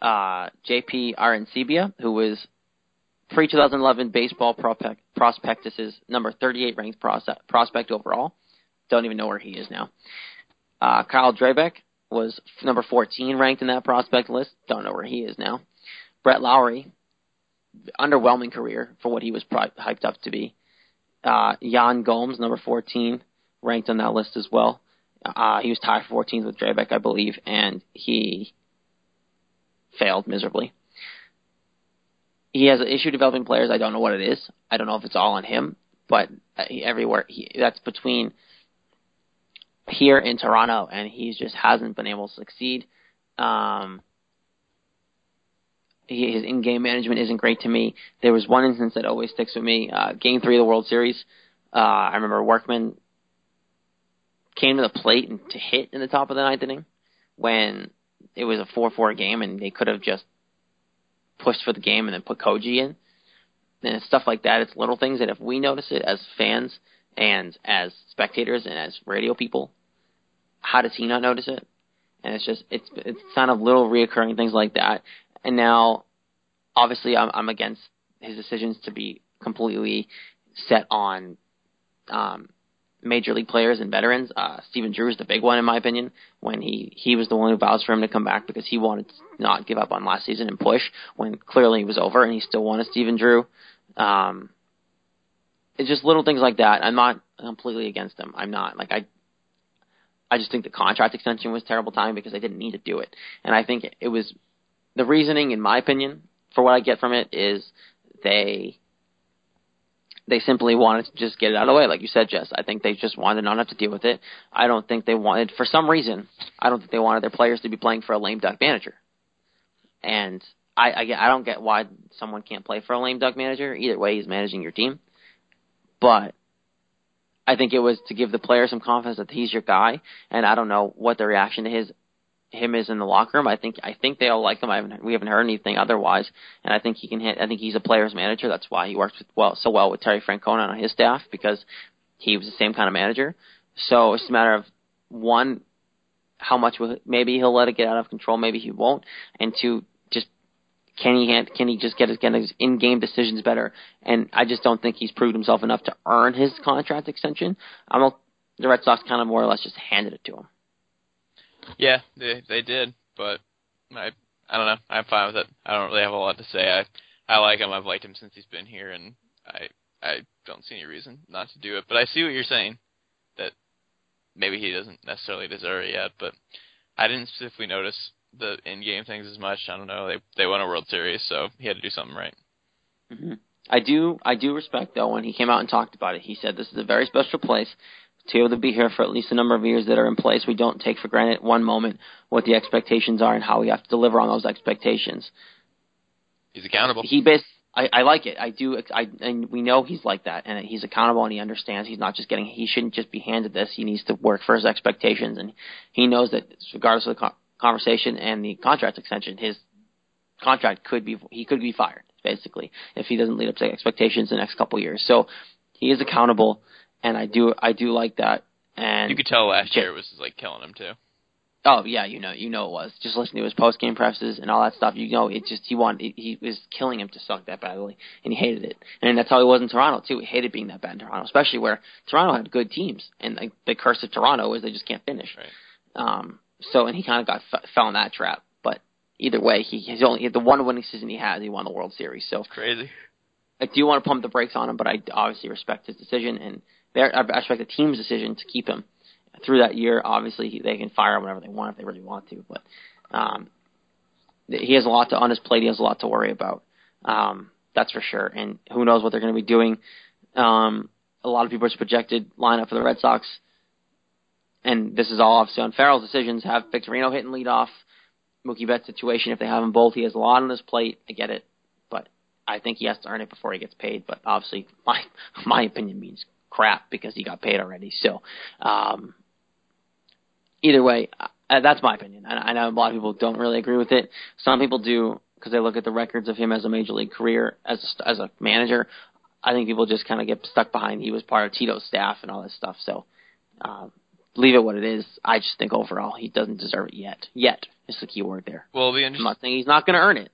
Uh, JP Arencibia, who was pre 2011 baseball prospect, prospectus's number 38 ranked pros- prospect overall. Don't even know where he is now. Uh, Kyle Drabek was number 14 ranked in that prospect list. Don't know where he is now. Brett Lawrie, underwhelming career for what he was pri- hyped up to be. Uh, Yan Gomes, number 14, ranked on that list as well. Uh, he was tied for 14th with Drabek, I believe, and he failed miserably. He has an issue developing players. I don't know what it is. I don't know if it's all on him, but he, everywhere he, that's between here in Toronto, and he just hasn't been able to succeed. Um, his in-game management isn't great to me. There was one instance that always sticks with me. Uh, game three of the World Series. Uh, I remember Workman came to the plate and to hit in the top of the ninth inning when it was a four-four game, and they could have just pushed for the game and then put Koji in. And it's stuff like that. It's little things that if we notice it as fans and as spectators and as radio people, how does he not notice it? And it's just it's it's kind of little reoccurring things like that. And now, obviously, I'm I'm against his decisions to be completely set on um, major league players and veterans. Uh, Stephen Drew is the big one in my opinion. When he he was the one who vouched for him to come back because he wanted to not give up on last season and push when clearly it was over, and he still wanted Stephen Drew. Um, it's just little things like that. I'm not completely against him. I'm not like I. I just think the contract extension was terrible time because they didn't need to do it, and I think it was the reasoning, in my opinion, for what I get from it is they they simply wanted to just get it out of the way, like you said, Jess. I think they just wanted to not have to deal with it. I don't think they wanted, for some reason, I don't think they wanted their players to be playing for a lame duck manager. And I, I, I don't get why someone can't play for a lame duck manager. Either way, he's managing your team. But I think it was to give the player some confidence that he's your guy. And I don't know what the reaction to his him is in the locker room. I think I think they all like him. I haven't we haven't heard anything otherwise, and I think he can hit. I think he's a player's manager. That's why he works with well so well with Terry Francona on his staff because he was the same kind of manager. So it's a matter of one, how much will, maybe he'll let it get out of control, maybe he won't, and two, just can he hand, can he just get his, get his in-game decisions better? And I just don't think he's proved himself enough to earn his contract extension. I'm a, the Red Sox kind of more or less just handed it to him. Yeah, they they did, but I I don't know. I'm fine with it. I don't really have a lot to say. I I like him. I've liked him since he's been here, and I I don't see any reason not to do it. But I see what you're saying that maybe he doesn't necessarily deserve it yet. But I didn't specifically notice the in-game things as much. I don't know. They they won a World Series, so he had to do something right. hmm I do I do respect though when he came out and talked about it. He said this is a very special place. To be able to be here for at least a number of years that are in place, we don't take for granted one moment what the expectations are and how we have to deliver on those expectations. He's accountable. He bas I, I like it. I do. I and we know he's like that, and he's accountable, and he understands. He's not just getting. He shouldn't just be handed this. He needs to work for his expectations, and he knows that regardless of the co- conversation and the contract extension, his contract could be. He could be fired basically if he doesn't lead up to expectations in the next couple years. So he is accountable, and I do. I do like that. And you could tell last year was like killing him too. Oh yeah, you know, you know it was. Just listening to his post game presses and all that stuff, you know, it just he wanted he was killing him to suck that badly, and he hated it. And that's how he was in Toronto too. He hated being that bad in Toronto, especially where Toronto had good teams, and like, the curse of Toronto is they just can't finish. Right. Um, so and he kind of got f- fell in that trap. But either way, he he's only the one winning season he has, he won the World Series. So Crazy. I do want to pump the brakes on him, but I obviously respect his decision, and I respect the team's decision to keep him through that year. Obviously, he- they can fire him whenever they want if they really want to, but um, he has a lot to on his plate. He has a lot to worry about. Um, that's for sure. And who knows what they're going to be doing? Um, a lot of people's projected lineup for the Red Sox, and this is all obviously on Farrell's decisions. Have Victorino hitting leadoff, Mookie Betts situation. If they have them both, he has a lot on his plate. I get it, but I think he has to earn it before he gets paid. But obviously, [laughs] my my opinion means crap because he got paid already. So, um, either way, uh, that's my opinion. I, I know a lot of people don't really agree with it. Some people do because they look at the records of him as a major league career as a, as a manager. I think people just kind of get stuck behind he was part of Tito's staff and all this stuff. So, um, leave it what it is. I just think overall he doesn't deserve it yet. Yet is the key word there. Well, it'll be I'm not saying he's not going to earn it.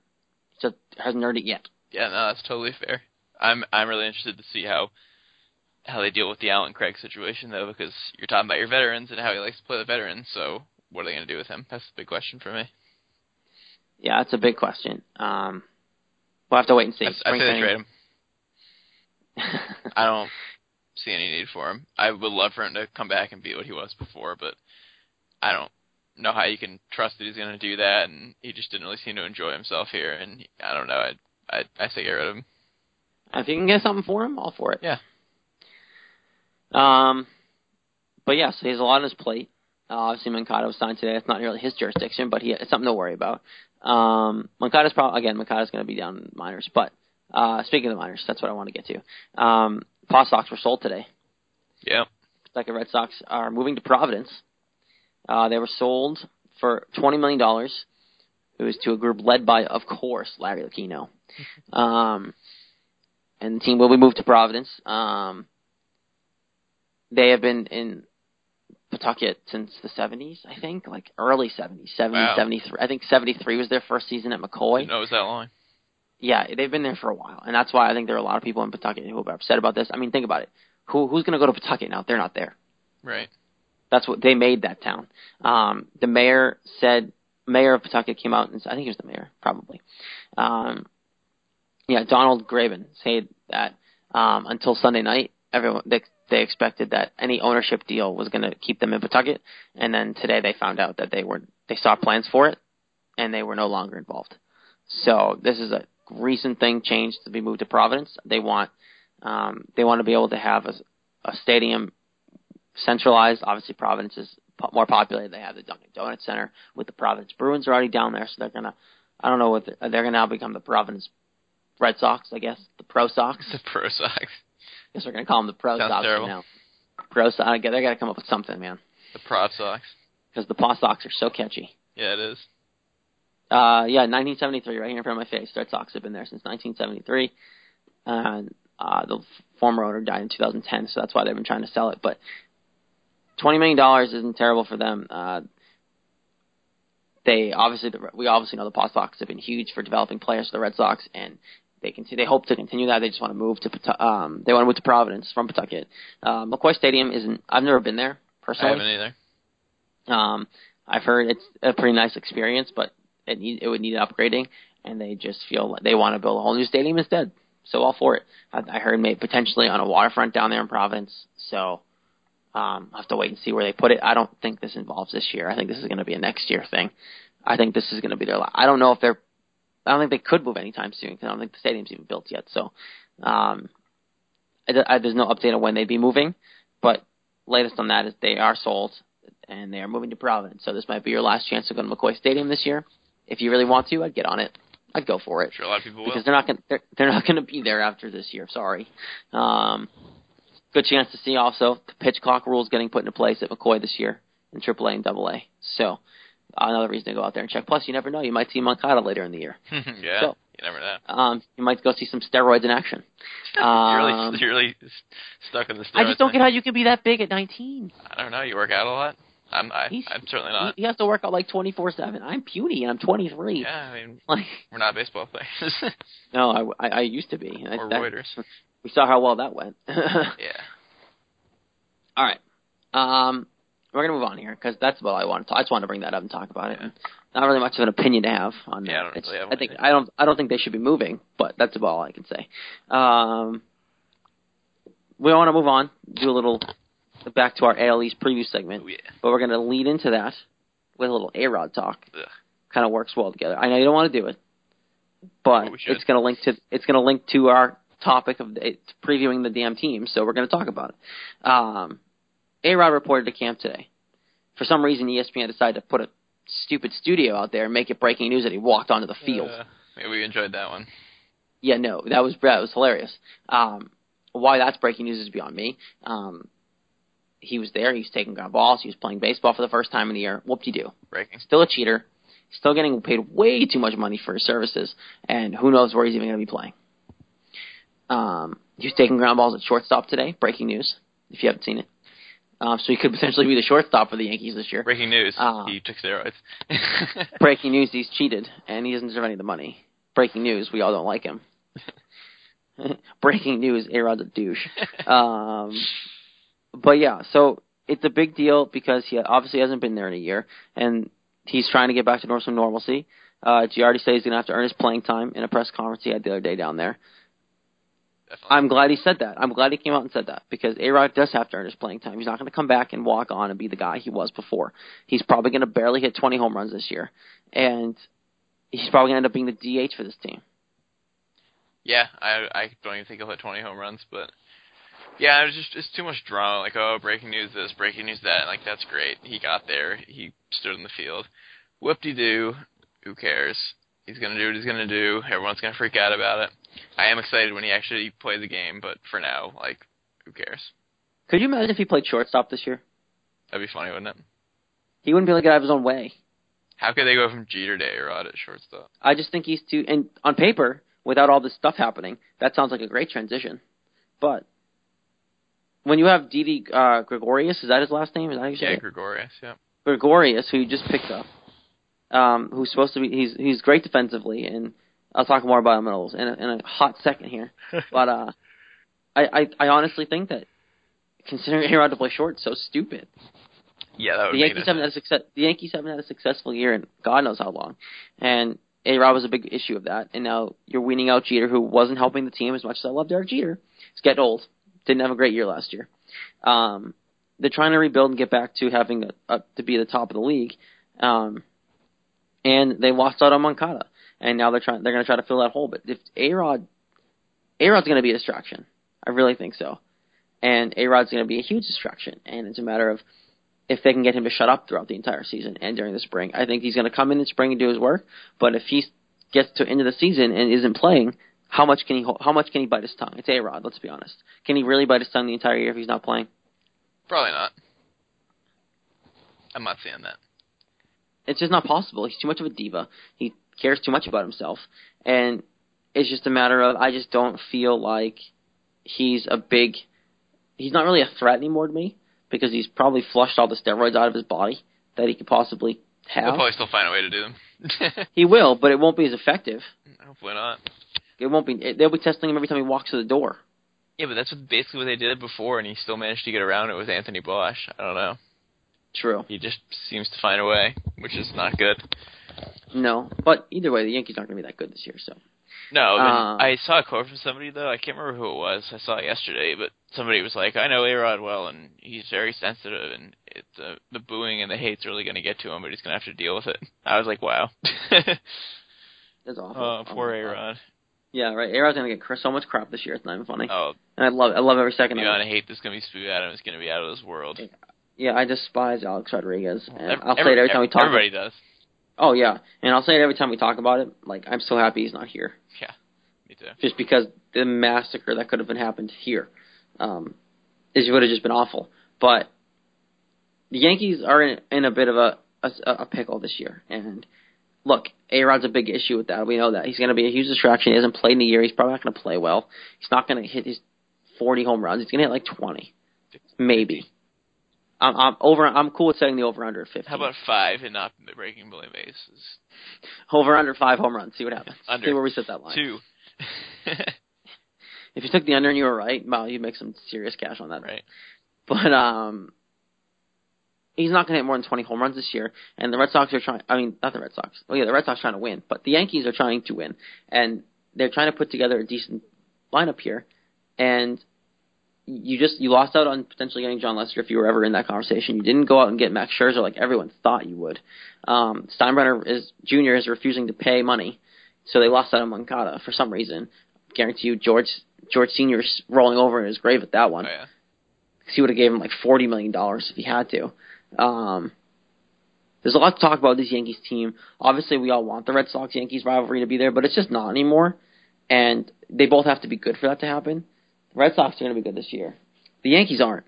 He just hasn't earned it yet. Yeah, no, that's totally fair. I'm I'm really interested to see how how they deal with the Allen Craig situation though, because you're talking about your veterans and how he likes to play the veterans. So what are they going to do with him? That's the big question for me. Yeah, that's a big question. Um, we'll have to wait and see. I, I say they trade him. [laughs] I don't see any need for him. I would love for him to come back and be what he was before, but I don't know how you can trust that he's going to do that. And he just didn't really seem to enjoy himself here. And I don't know. I I I say get rid of him. If you can get something for him, all for it. Yeah. Um, but yeah, so he has a lot on his plate. Uh, obviously, Moncada was signed today. It's not really his jurisdiction, but he it's something to worry about. Um, Moncada's probably again, Moncada's going to be down in minors. But uh, speaking of the minors, that's what I want to get to. Um, Paw Sox were sold today. Yeah. Like the Red Sox are moving to Providence. Uh, they were sold for twenty million dollars. It was to a group led by, of course, Larry Lucchino. [laughs] Um, and the team will be moved to Providence. Um, they have been in Pawtucket since the 70s, I think, like early 70s, 70, Wow. 73. I think 73 was their first season at McCoy. Didn't it was that long. Yeah, they've been there for a while, and that's why I think there are a lot of people in Pawtucket who are upset about this. I mean, think about it. Who who's going to go to Pawtucket now? They're not there. Right. That's what they made that town. Um, the mayor said, mayor of Pawtucket came out and I think he was the mayor, probably. Um, yeah, Donald Grebien said that um, until Sunday night, everyone they they expected that any ownership deal was going to keep them in Pawtucket, and then today they found out that they were they saw plans for it, and they were no longer involved. So this is a recent thing changed to be moved to Providence. They want um, they want to be able to have a, a stadium centralized. Obviously, Providence is po- more populated. They have the Dunkin' Donuts Center with the Providence Bruins are already down there, so they're gonna. I don't know what the, they're gonna now become the Providence Red Sox, I guess, the Pro Sox. [laughs] The Pro Sox. I guess we're gonna call them the Pro Sounds Sox terrible. now. Pro Sox. I they gotta come up with something, man, The Prop Sox. because the Paw Sox are so catchy. Yeah, it is. Uh, yeah, 1973, right here in front of my face. Red Sox have been there since 1973. And uh, the former owner died in 2010, so that's why they've been trying to sell it. But 20 million dollars isn't terrible for them. Uh, they obviously, the, we obviously know the Paw Sox have been huge for developing players for the Red Sox, and they can see they hope to continue that. They just want to move to um, they want to move to Providence from Pawtucket. Uh, McCoy Stadium isn't. I've never been there I personally. haven't either. Um, I've heard it's a pretty nice experience, but it need, it would need upgrading, and they just feel like they want to build a whole new stadium instead. So all for it. I, I heard maybe potentially on a waterfront down there in Providence. So um, I'll have to wait and see where they put it. I don't think this involves this year. I think this is going to be a next year thing. I think this is going to be their. I don't know if they're. I don't think they could move anytime soon. 'cause I don't think the stadium's even built yet. So, um, I, I, there's no update on when they'd be moving, but latest on that is they are sold and they are moving to Providence. So this might be your last chance to go to McCoy Stadium this year. If you really want to, I'd get on it. I'd go for it sure a lot of people will. because they're not going they're, they're not going to be there after this year. Sorry. Um, good chance to see also the pitch clock rules getting put into place at McCoy this year in AAA and AA. So another reason to go out there and check. Plus, you never know, you might see Moncada later in the year. [laughs] yeah, So- you never know. Um, you might go see some steroids in action. you're Um, really, you're really [laughs] stuck in the. I just don't steroids get how you can be that big at 19. I don't know. You work out a lot. I'm. I, He's- I'm certainly not. he has to work out like 24/7. I'm puny and I'm 23. Yeah, I mean, [laughs] Like, we're not baseball players. no, I, I, I used to be. Or that- Reuters. we saw how well that went. Yeah. All right. Um, we're gonna move on here because that's what I want to. I just wanted to bring that up and talk about it. Yeah. Not really much of an opinion to have on Yeah, that. I don't really I think. I don't. I don't think they should be moving, but that's about all I can say. Um, we want to move on. Do a little back to our AL East preview segment, Oh, yeah. but we're gonna lead into that with a little A Rod talk. Ugh. Kind of works well together. I know you don't want to do it, but Well, it's gonna link to it's gonna link to our topic of the, it's previewing the damn team. So we're gonna talk about it. Um, a Rod reported to camp today. For some reason, ESPN decided to put a stupid studio out there and make it breaking news that he walked onto the field. Uh, maybe we enjoyed that one. Yeah, no, that was that was hilarious. Um, why that's breaking news is beyond me. Um, he was there. He was taking ground balls. He was playing baseball for the first time in the year. Whoop de doo. Breaking. Still a cheater. Still getting paid way too much money for his services, and who knows where he's even going to be playing. Um, he was taking ground balls at shortstop today. Breaking news, if you haven't seen it. Um, so he could potentially be the shortstop for the Yankees this year. Breaking news. Uh, he took steroids. [laughs] Breaking news: He's cheated, and he doesn't deserve any of the money. Breaking news: We all don't like him. [laughs] Breaking news: A Rod's a douche. [laughs] Um, but yeah, so it's a big deal because he obviously hasn't been there in a year, and he's trying to get back to some normalcy. Uh, Girardi said he's going to have to earn his playing time in a press conference he had the other day down there. Definitely. I'm glad he said that. I'm glad he came out and said that because A Rod does have to earn his playing time. He's not going to come back and walk on and be the guy he was before. He's probably going to barely hit 20 home runs this year, and he's probably going to end up being the DH for this team. Yeah, I I don't even think he'll hit 20 home runs, but yeah, it's just it's too much drama. Like, oh, breaking news this, breaking news that. Like, that's great. He got there. He stood in the field. Whoop de doo. Who cares? He's gonna do what he's gonna do. Everyone's gonna freak out about it. I am excited when he actually plays the game, but for now, like, who cares? Could you imagine if he played shortstop this year? That'd be funny, wouldn't it? He wouldn't be able to get out of his own way. How could they go from Jeter to A-Rod at shortstop? I just think he's too. And on paper, without all this stuff happening, that sounds like a great transition. But when you have Didi uh, Gregorius, is that his last name? Is that how you say Yeah. Gregorius. Yeah. Gregorius, who you just picked up, um, who's supposed to be he's he's great defensively, and I'll talk more about him in a, in a, hot second here. [laughs] but uh, I, I I honestly think that considering [laughs] A Rod to play short so stupid. Yeah, that would The Yankees haven't had a success. The Yankees haven't had a successful year in God knows how long, and A Rod was a big issue of that. And now you're weaning out Jeter, who wasn't helping the team as much as I love Derek Jeter. He's getting old. Didn't have a great year last year. Um, they're trying to rebuild and get back to having a, a to be the top of the league. Um, and they lost out on Moncada, and now they're trying. They're going to try to fill that hole. But if A Rod, A Rod's going to be a distraction. I really think so. And A Rod's going to be a huge distraction. And it's a matter of if they can get him to shut up throughout the entire season and during the spring. I think he's going to come in in spring and do his work. But if he gets to end of the season and isn't playing, how much can he how much can he bite his tongue? It's A Rod. Let's be honest. Can he really bite his tongue the entire year if he's not playing? Probably not. I'm not saying that. It's just not possible. He's too much of a diva. He cares too much about himself, and it's just a matter of I just don't feel like he's a big. He's not really a threat anymore to me because he's probably flushed all the steroids out of his body that he could possibly have. He'll probably still find a way to do them. [laughs] [laughs] He will, but it won't be as effective. Hopefully not. It won't be. It, they'll be testing him every time he walks through the door. Yeah, but that's what, basically what they did before, and he still managed to get around it with Anthony Bosch. I don't know. True. He just seems to find a way, which is not good. No, but either way, the Yankees aren't going to be that good this year. So No, I, Uh. I saw a quote from somebody though. I can't remember who it was. I saw it yesterday, but somebody was like, "I know Arod well, and he's very sensitive, and it's uh, the booing and the hate's really going to get to him, but he's going to have to deal with it." I was like, "Wow." [laughs] That's awful. oh, poor God. Arod. Yeah, right. Arod's gonna get cr- so much crap this year. It's not even funny. Oh, And I love, I love every second of amount it. of hate that's going to be spewed at him is going to be out of this world. Yeah, I despise Alex Rodriguez, and Ev- I'll say it every time we talk. Everybody does. Oh yeah, and I'll say it every time we talk about it. Like I'm so happy he's not here, Yeah, me too. just because the massacre that could have been happened here, um, is would have just been awful. But the Yankees are in, in a bit of a, a a pickle this year, and look, A Rod's a big issue with that. We know that he's going to be a huge distraction. He hasn't played in a year. He's probably not going to play well. He's not going to hit his 40 home runs. He's going to hit like 20, maybe. I'm, I'm over. I'm cool with setting the over under at 50. How about five and not breaking Willie Mays? over under five home runs? See what happens. Under. See where we set that line. Two. [laughs] If you took the under and you were right, wow, you'd make some serious cash on that. right. But um, he's not going to hit more than 20 home runs this year. And the Red Sox are trying. I mean, not the Red Sox. Oh yeah, the Red Sox are trying to win, but the Yankees are trying to win, and they're trying to put together a decent lineup here. And you just you lost out on potentially getting Jon Lester if you were ever in that conversation. You didn't go out and get Max Scherzer like everyone thought you would. Um, Steinbrenner is Jr. is refusing to pay money, so they lost out on Moncada for some reason. Guarantee you, George George Senior is rolling over in his grave at that one Oh yeah. he would have gave him like forty million dollars if he had to. Um, there's a lot to talk about this Yankees team. Obviously, we all want the Red Sox Yankees rivalry to be there, but it's just not anymore. And they both have to be good for that to happen. Red Sox are going to be good this year. The Yankees aren't.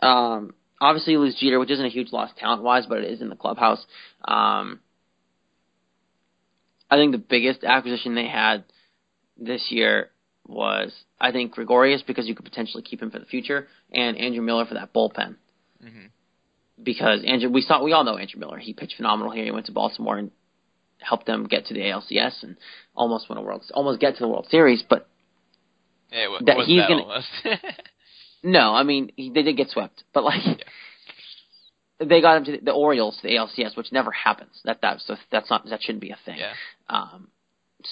Um, obviously, you lose Jeter, which isn't a huge loss talent wise, but it is in the clubhouse. Um, I think the biggest acquisition they had this year was I think Gregorius because you could potentially keep him for the future, and Andrew Miller for that bullpen. Mhm. Because Andrew, we saw, we all know Andrew Miller. He pitched phenomenal here. He went to Baltimore and helped them get to the ALCS and almost win a world, almost get to the World Series. But Yeah, That he's gonna- [laughs] no, I mean he, they did get swept. But like [laughs] they got him to the, the Orioles, the ALCS, which never happens. That that so that's not that shouldn't be a thing. yeah. Um,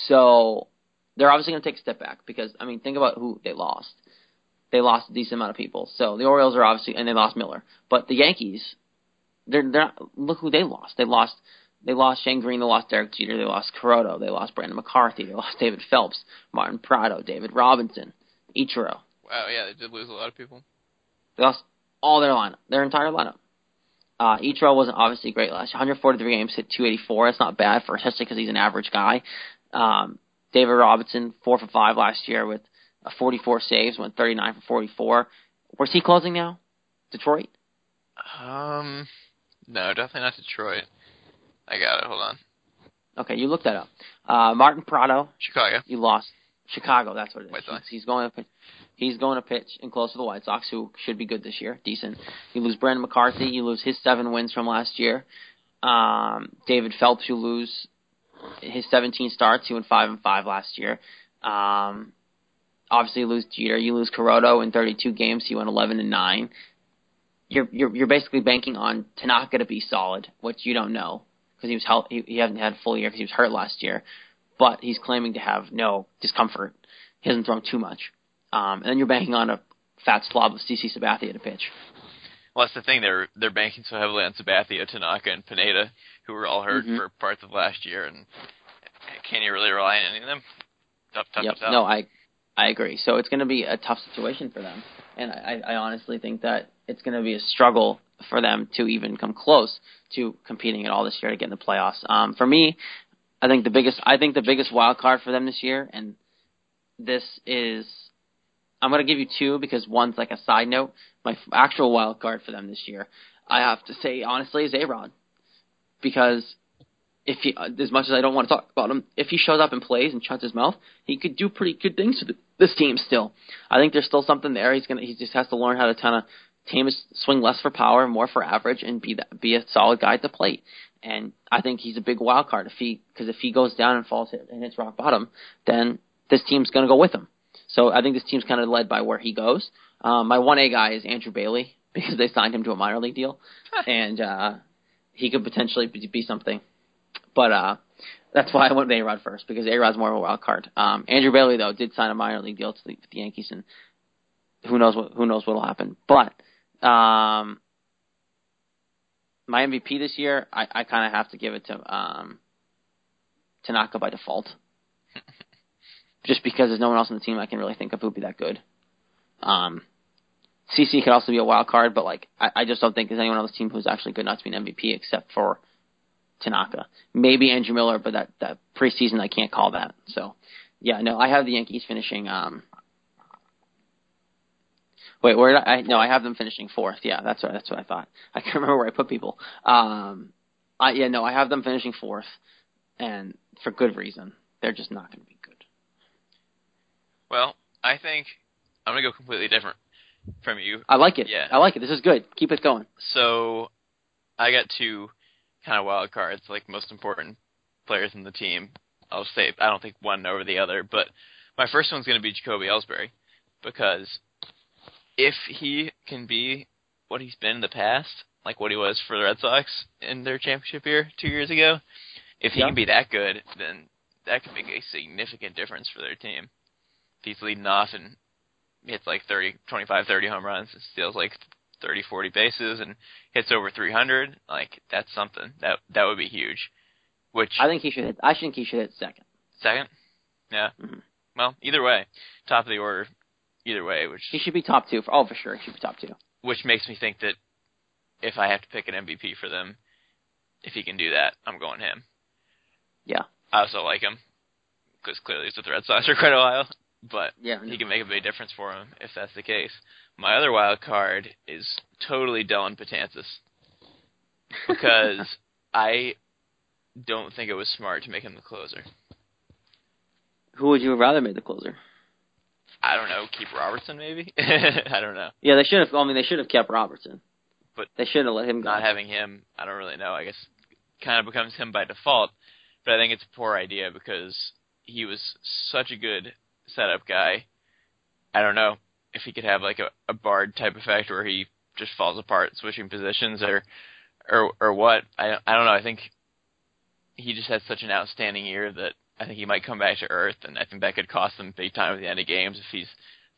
so they're obviously going to take a step back because I mean, think about who they lost. They lost a decent amount of people. So the Orioles are obviously, and they lost Miller. But the Yankees, they're they're not, look who they lost. They lost they lost Shane Greene. They lost Derek Jeter. They lost Kuroda. They lost Brandon McCarthy. They lost David Phelps, Martin Prado, David Robertson, Ichiro. Wow. Yeah, they did lose a lot of people. They lost all their lineup, their entire lineup. Uh, Ichiro wasn't obviously great last year. 143 games, hit 284. That's not bad for especially because he's an average guy. Um, David Robertson, four for five last year with a 44 saves, went 39 for 44. Where's he closing now? Detroit. Um, no, definitely not Detroit. I got it. Hold on. Okay, you look that up. Uh, Martin Prado, Chicago. you lost. Chicago, that's what it is. White Sox. He's, he's going to pitch. He's going to pitch and close to the White Sox, who should be good this year, decent. You lose Brandon McCarthy. You lose his seven wins from last year. Um, David Phelps, you lose his 17 starts. He went five and five last year. Um, obviously, you lose Jeter. You lose Kuroda in 32 games. He went 11 and nine. You're you're you're basically banking on Tanaka to be solid, which you don't know because he was hel- he, he hasn't had a full year because he was hurt last year but he's claiming to have no discomfort. He hasn't thrown too much. Um, and then you're banking on a fat slob of CC Sabathia to pitch. Well, that's the thing. They're they're banking so heavily on Sabathia, Tanaka, and Pineda, who were all hurt Mhm. for parts of last year, and can you really rely on any of them? Tough, tough yep. to tell. No, I I agree. So it's going to be a tough situation for them, and I, I honestly think that it's going to be a struggle for them to even come close to competing at all this year to get in the playoffs. Um, for me, I think the biggest I think the biggest wild card for them this year, and this is I'm going to give you two because one's like a side note. My actual wild card for them this year, I have to say honestly, is A Rod, because if he, as much as I don't want to talk about him, if he shows up and plays and shuts his mouth, he could do pretty good things to this team. Still, I think there's still something there. He's gonna he just has to learn how to kind of tame his swing less for power, more for average, and be that, be a solid guy at the plate. And I think he's a big wild card if he because if he goes down and falls hit, and hits rock bottom, then this team's gonna go with him. So I think this team's kind of led by where he goes. Um, my one A guy is Andrew Bailey [laughs] because they signed him to a minor league deal, and uh, he could potentially be, be something. But uh, that's why I went with A Rod first because A Rod's more of a wild card. Um, Andrew Bailey though did sign a minor league deal to the, with the Yankees, and who knows what who knows what'll happen. But um, my MVP this year, I, I kind of have to give it to um, Tanaka by default, [laughs] just because there's no one else on the team I can really think of who'd be that good. Um, CC could also be a wild card, but like I, I just don't think there's anyone on this team who's actually good enough to be an MVP except for Tanaka. Maybe Andrew Miller, but that that preseason I can't call that. So yeah, no, I have the Yankees finishing. Um, wait, where did I? I? No, I have them finishing fourth. Yeah, that's what that's what I thought. I can't [laughs] remember where I put people. Um, I yeah, no, I have them finishing fourth, and for good reason. They're just not going to be good. Well, I think I'm gonna go completely different from you. I like it. Yeah. I like it. This is good. Keep it going. So I got two kind of wild cards, like most important players in the team. I'll say I don't think one over the other, but my first one's going to be Jacoby Ellsbury because if he can be what he's been in the past, like what he was for the Red Sox in their championship year two years ago, if he Yeah. can be that good, then that could make a significant difference for their team. If he's leading off and hits like 30, 25, 30 home runs, and steals like 30, 40 bases, and hits over 300, like that's something that that would be huge. Which I think he should hit. I think he should hit second. second, yeah. Mhm. Well, either way, top of the order, either way, which He should be top two. For, oh, for sure, he should be top two. which makes me think that if I have to pick an MVP for them, if he can do that, I'm going him. Yeah. I also like him because clearly he's with the Red Sox for quite a while, but Yeah. he can make a big difference for him if that's the case. My other wild card is totally Dellin Betances because [laughs] I don't think it was smart to make him the closer. Who would you have rather made the closer? I don't know, keep Robertson maybe. [laughs] I don't know. Yeah, they should have. I mean, they should have kept Robertson, But they should have let him go. Not having him, I don't really know. I guess kind of becomes him by default, but I think it's a poor idea because he was such a good setup guy. I don't know if he could have like a, a Bard type effect where he just falls apart switching positions or or or what. I I don't know. I think he just had such an outstanding year that I think he might come back to earth, and I think that could cost them big time at the end of games if he's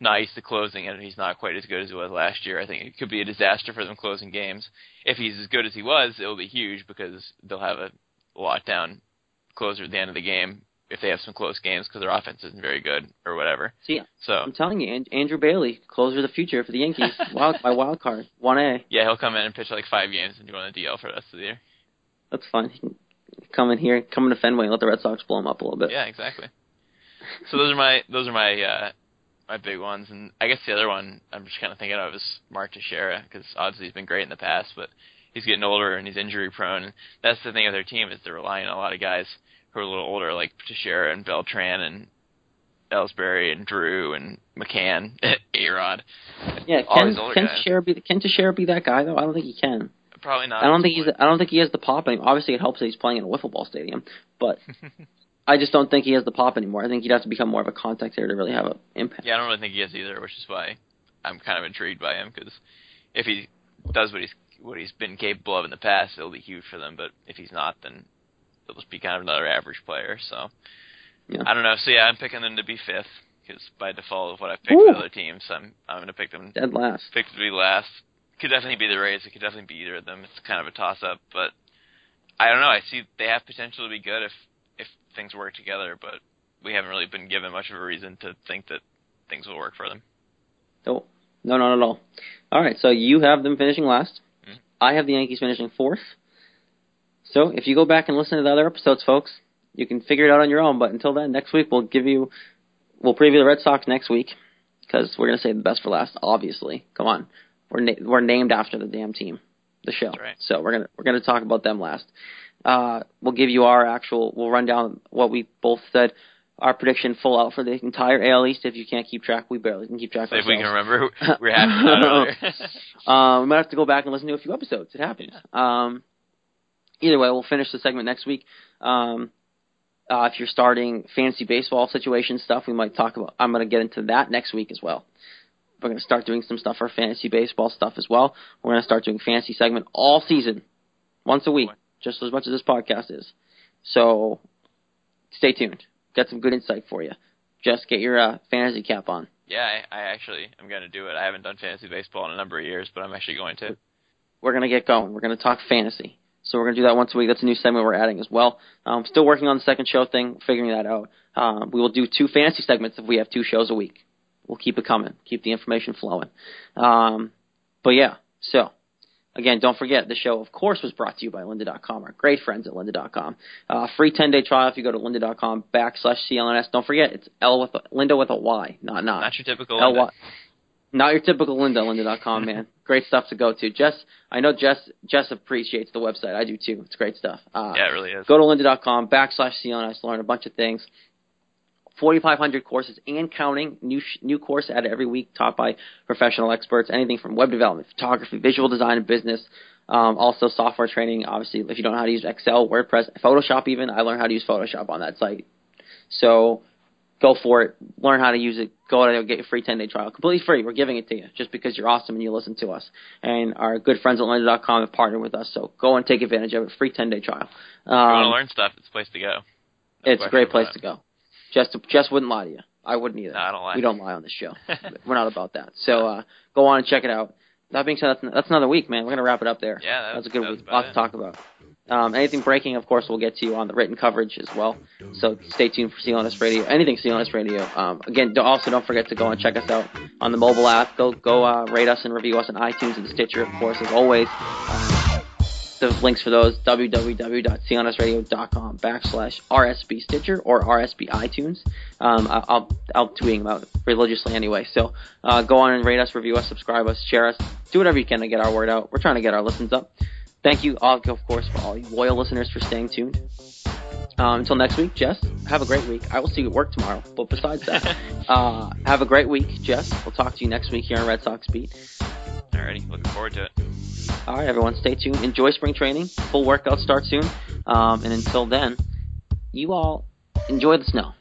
used to closing and he's not quite as good as he was last year. I think it could be a disaster for them closing games. If he's as good as he was, it will be huge because they'll have a lockdown closer at the end of the game if they have some close games because their offense isn't very good or whatever. See, So I'm telling you, Andrew Bailey, closer of the future for the Yankees. [laughs] wild, my wild card, one A. yeah, he'll come in and pitch like five games and go on the DL for the rest of the year. That's fine. He can come in here, come into Fenway, and let the Red Sox blow him up a little bit. Yeah, exactly. So those are my those are my uh my big ones, and I guess the other one I'm just kind of thinking of is Mark Teixeira because obviously he's been great in the past, but he's getting older and he's injury prone. And that's the thing with their team is they're relying on a lot of guys who are a little older, like Teixeira and Beltran and Ellsbury and Drew and McCann, [laughs] A-Rod. Yeah, can can. Teixeira be can Teixeira be that guy though? I don't think he can. Probably not. I don't think he's. I don't think he has the pop anymore. Obviously, it helps that he's playing in a wiffle ball stadium, but [laughs] I just don't think he has the pop anymore. I think he'd have to become more of a contact hitter to really have an impact. Yeah, I don't really think he is either, which is why I'm kind of intrigued by him because if he does what he's what he's been capable of in the past, it'll be huge for them. But if he's not, then it'll just be kind of another average player. So Yeah. I don't know. So yeah, I'm picking them to be fifth because by default of what I've picked Ooh. with other teams, I'm I'm going to pick them Dead last. pick to be last. Could definitely be the Rays. It could definitely be either of them. It's kind of a toss up, but I don't know. I see they have potential to be good if if things work together, but we haven't really been given much of a reason to think that things will work for them. No, no, not at all. All right, so you have them finishing last. Mhm. I have the Yankees finishing fourth. So if you go back and listen to the other episodes, folks, you can figure it out on your own. But until then, next week we'll give you, we'll preview the Red Sox next week because we're gonna save the best for last. Obviously, come on, we're na- we're named after the damn team, the show. Right. So we're gonna we're gonna talk about them last. Uh, we'll give you our actual. We'll run down what we both said. Our prediction full out for the entire AL East. If you can't keep track, we barely can keep track. So if we can remember, [laughs] we're happy earlier. [laughs] Um, we might have to go back and listen to a few episodes. It happens. Um, either way, we'll finish the segment next week. Um, uh, if you're starting fantasy baseball situation stuff, we might talk about. I'm going to get into that next week as well. We're going to start doing some stuff for fantasy baseball stuff as well. We're going to start doing fantasy segment all season, once a week, just as much as this podcast is. So, stay tuned. Got some good insight for you. Just get your uh, fantasy cap on. Yeah, I, I actually am going to do it. I haven't done fantasy baseball in a number of years, but I'm actually going to. We're going to get going. We're going to talk fantasy. So we're going to do that once a week. That's a new segment we're adding as well. I'm um, still working on the second show thing, figuring that out. Um, we will do two fantasy segments if we have two shows a week. We'll keep it coming, keep the information flowing. Um, but yeah, so again, don't forget the show, of course, was brought to you by Lynda.com, our great friends at Lynda.com. Uh, free 10 day trial if you go to Lynda.com backslash CLNS. Don't forget, it's L with a, Linda with a Y, not not. Not your typical. L Linda. Not your typical Linda, Lynda.com, man. [laughs] great stuff to go to. Jess, I know Jess, Jess appreciates the website. I do too. It's great stuff. Uh, Yeah, it really is. Go to lynda.com backslash CLNS, learn a bunch of things. 4,500 courses and counting. New sh- new course added every week, taught by professional experts. Anything from web development, photography, visual design, and business. Um, also software training. Obviously, if you don't know how to use Excel, WordPress, Photoshop, even I learned how to use Photoshop on that site. So go for it. Learn how to use it. Go out and get your free 10 day trial. Completely free. We're giving it to you just because you're awesome and you listen to us. And our good friends at lynda.com have partnered with us. So go and take advantage of it. Free 10 day trial. if you want to Um, learn stuff, it's a place to go. No it's a great place to go. Just just wouldn't lie to you. I wouldn't either. No, I don't lie. We don't lie on this show. [laughs] We're not about that. So uh, go on and check it out. That being said, that's, that's another week, man. We're gonna wrap it up there. Yeah, that that's a was- good was week. Lots it. to talk about. Um, anything breaking, of course, we'll get to you on the written coverage as well. So stay tuned for CLNS Radio. Anything CLNS Radio. Um, again, also don't forget to go and check us out on the mobile app. Go go uh, rate us and review us on iTunes and Stitcher, of course, as always. Um, the links for those www.clnsradio.com backslash RSB Stitcher or RSB iTunes. Um, I- I'll I'll tweeting them out religiously anyway. So uh, go on and rate us, review us, subscribe us, share us, do whatever you can to get our word out. We're trying to get our listens up. Thank you, all, of course, for all you loyal listeners for staying tuned. Um, until next week, Jess, have a great week. I will see you at work tomorrow. But besides that, [laughs] uh, have a great week, Jess. We'll talk to you next week here on Red Sox Beat. Alrighty, looking forward to it. All right, everyone, stay tuned. Enjoy spring training. Full workout start soon. Um, and until then, you all enjoy the snow.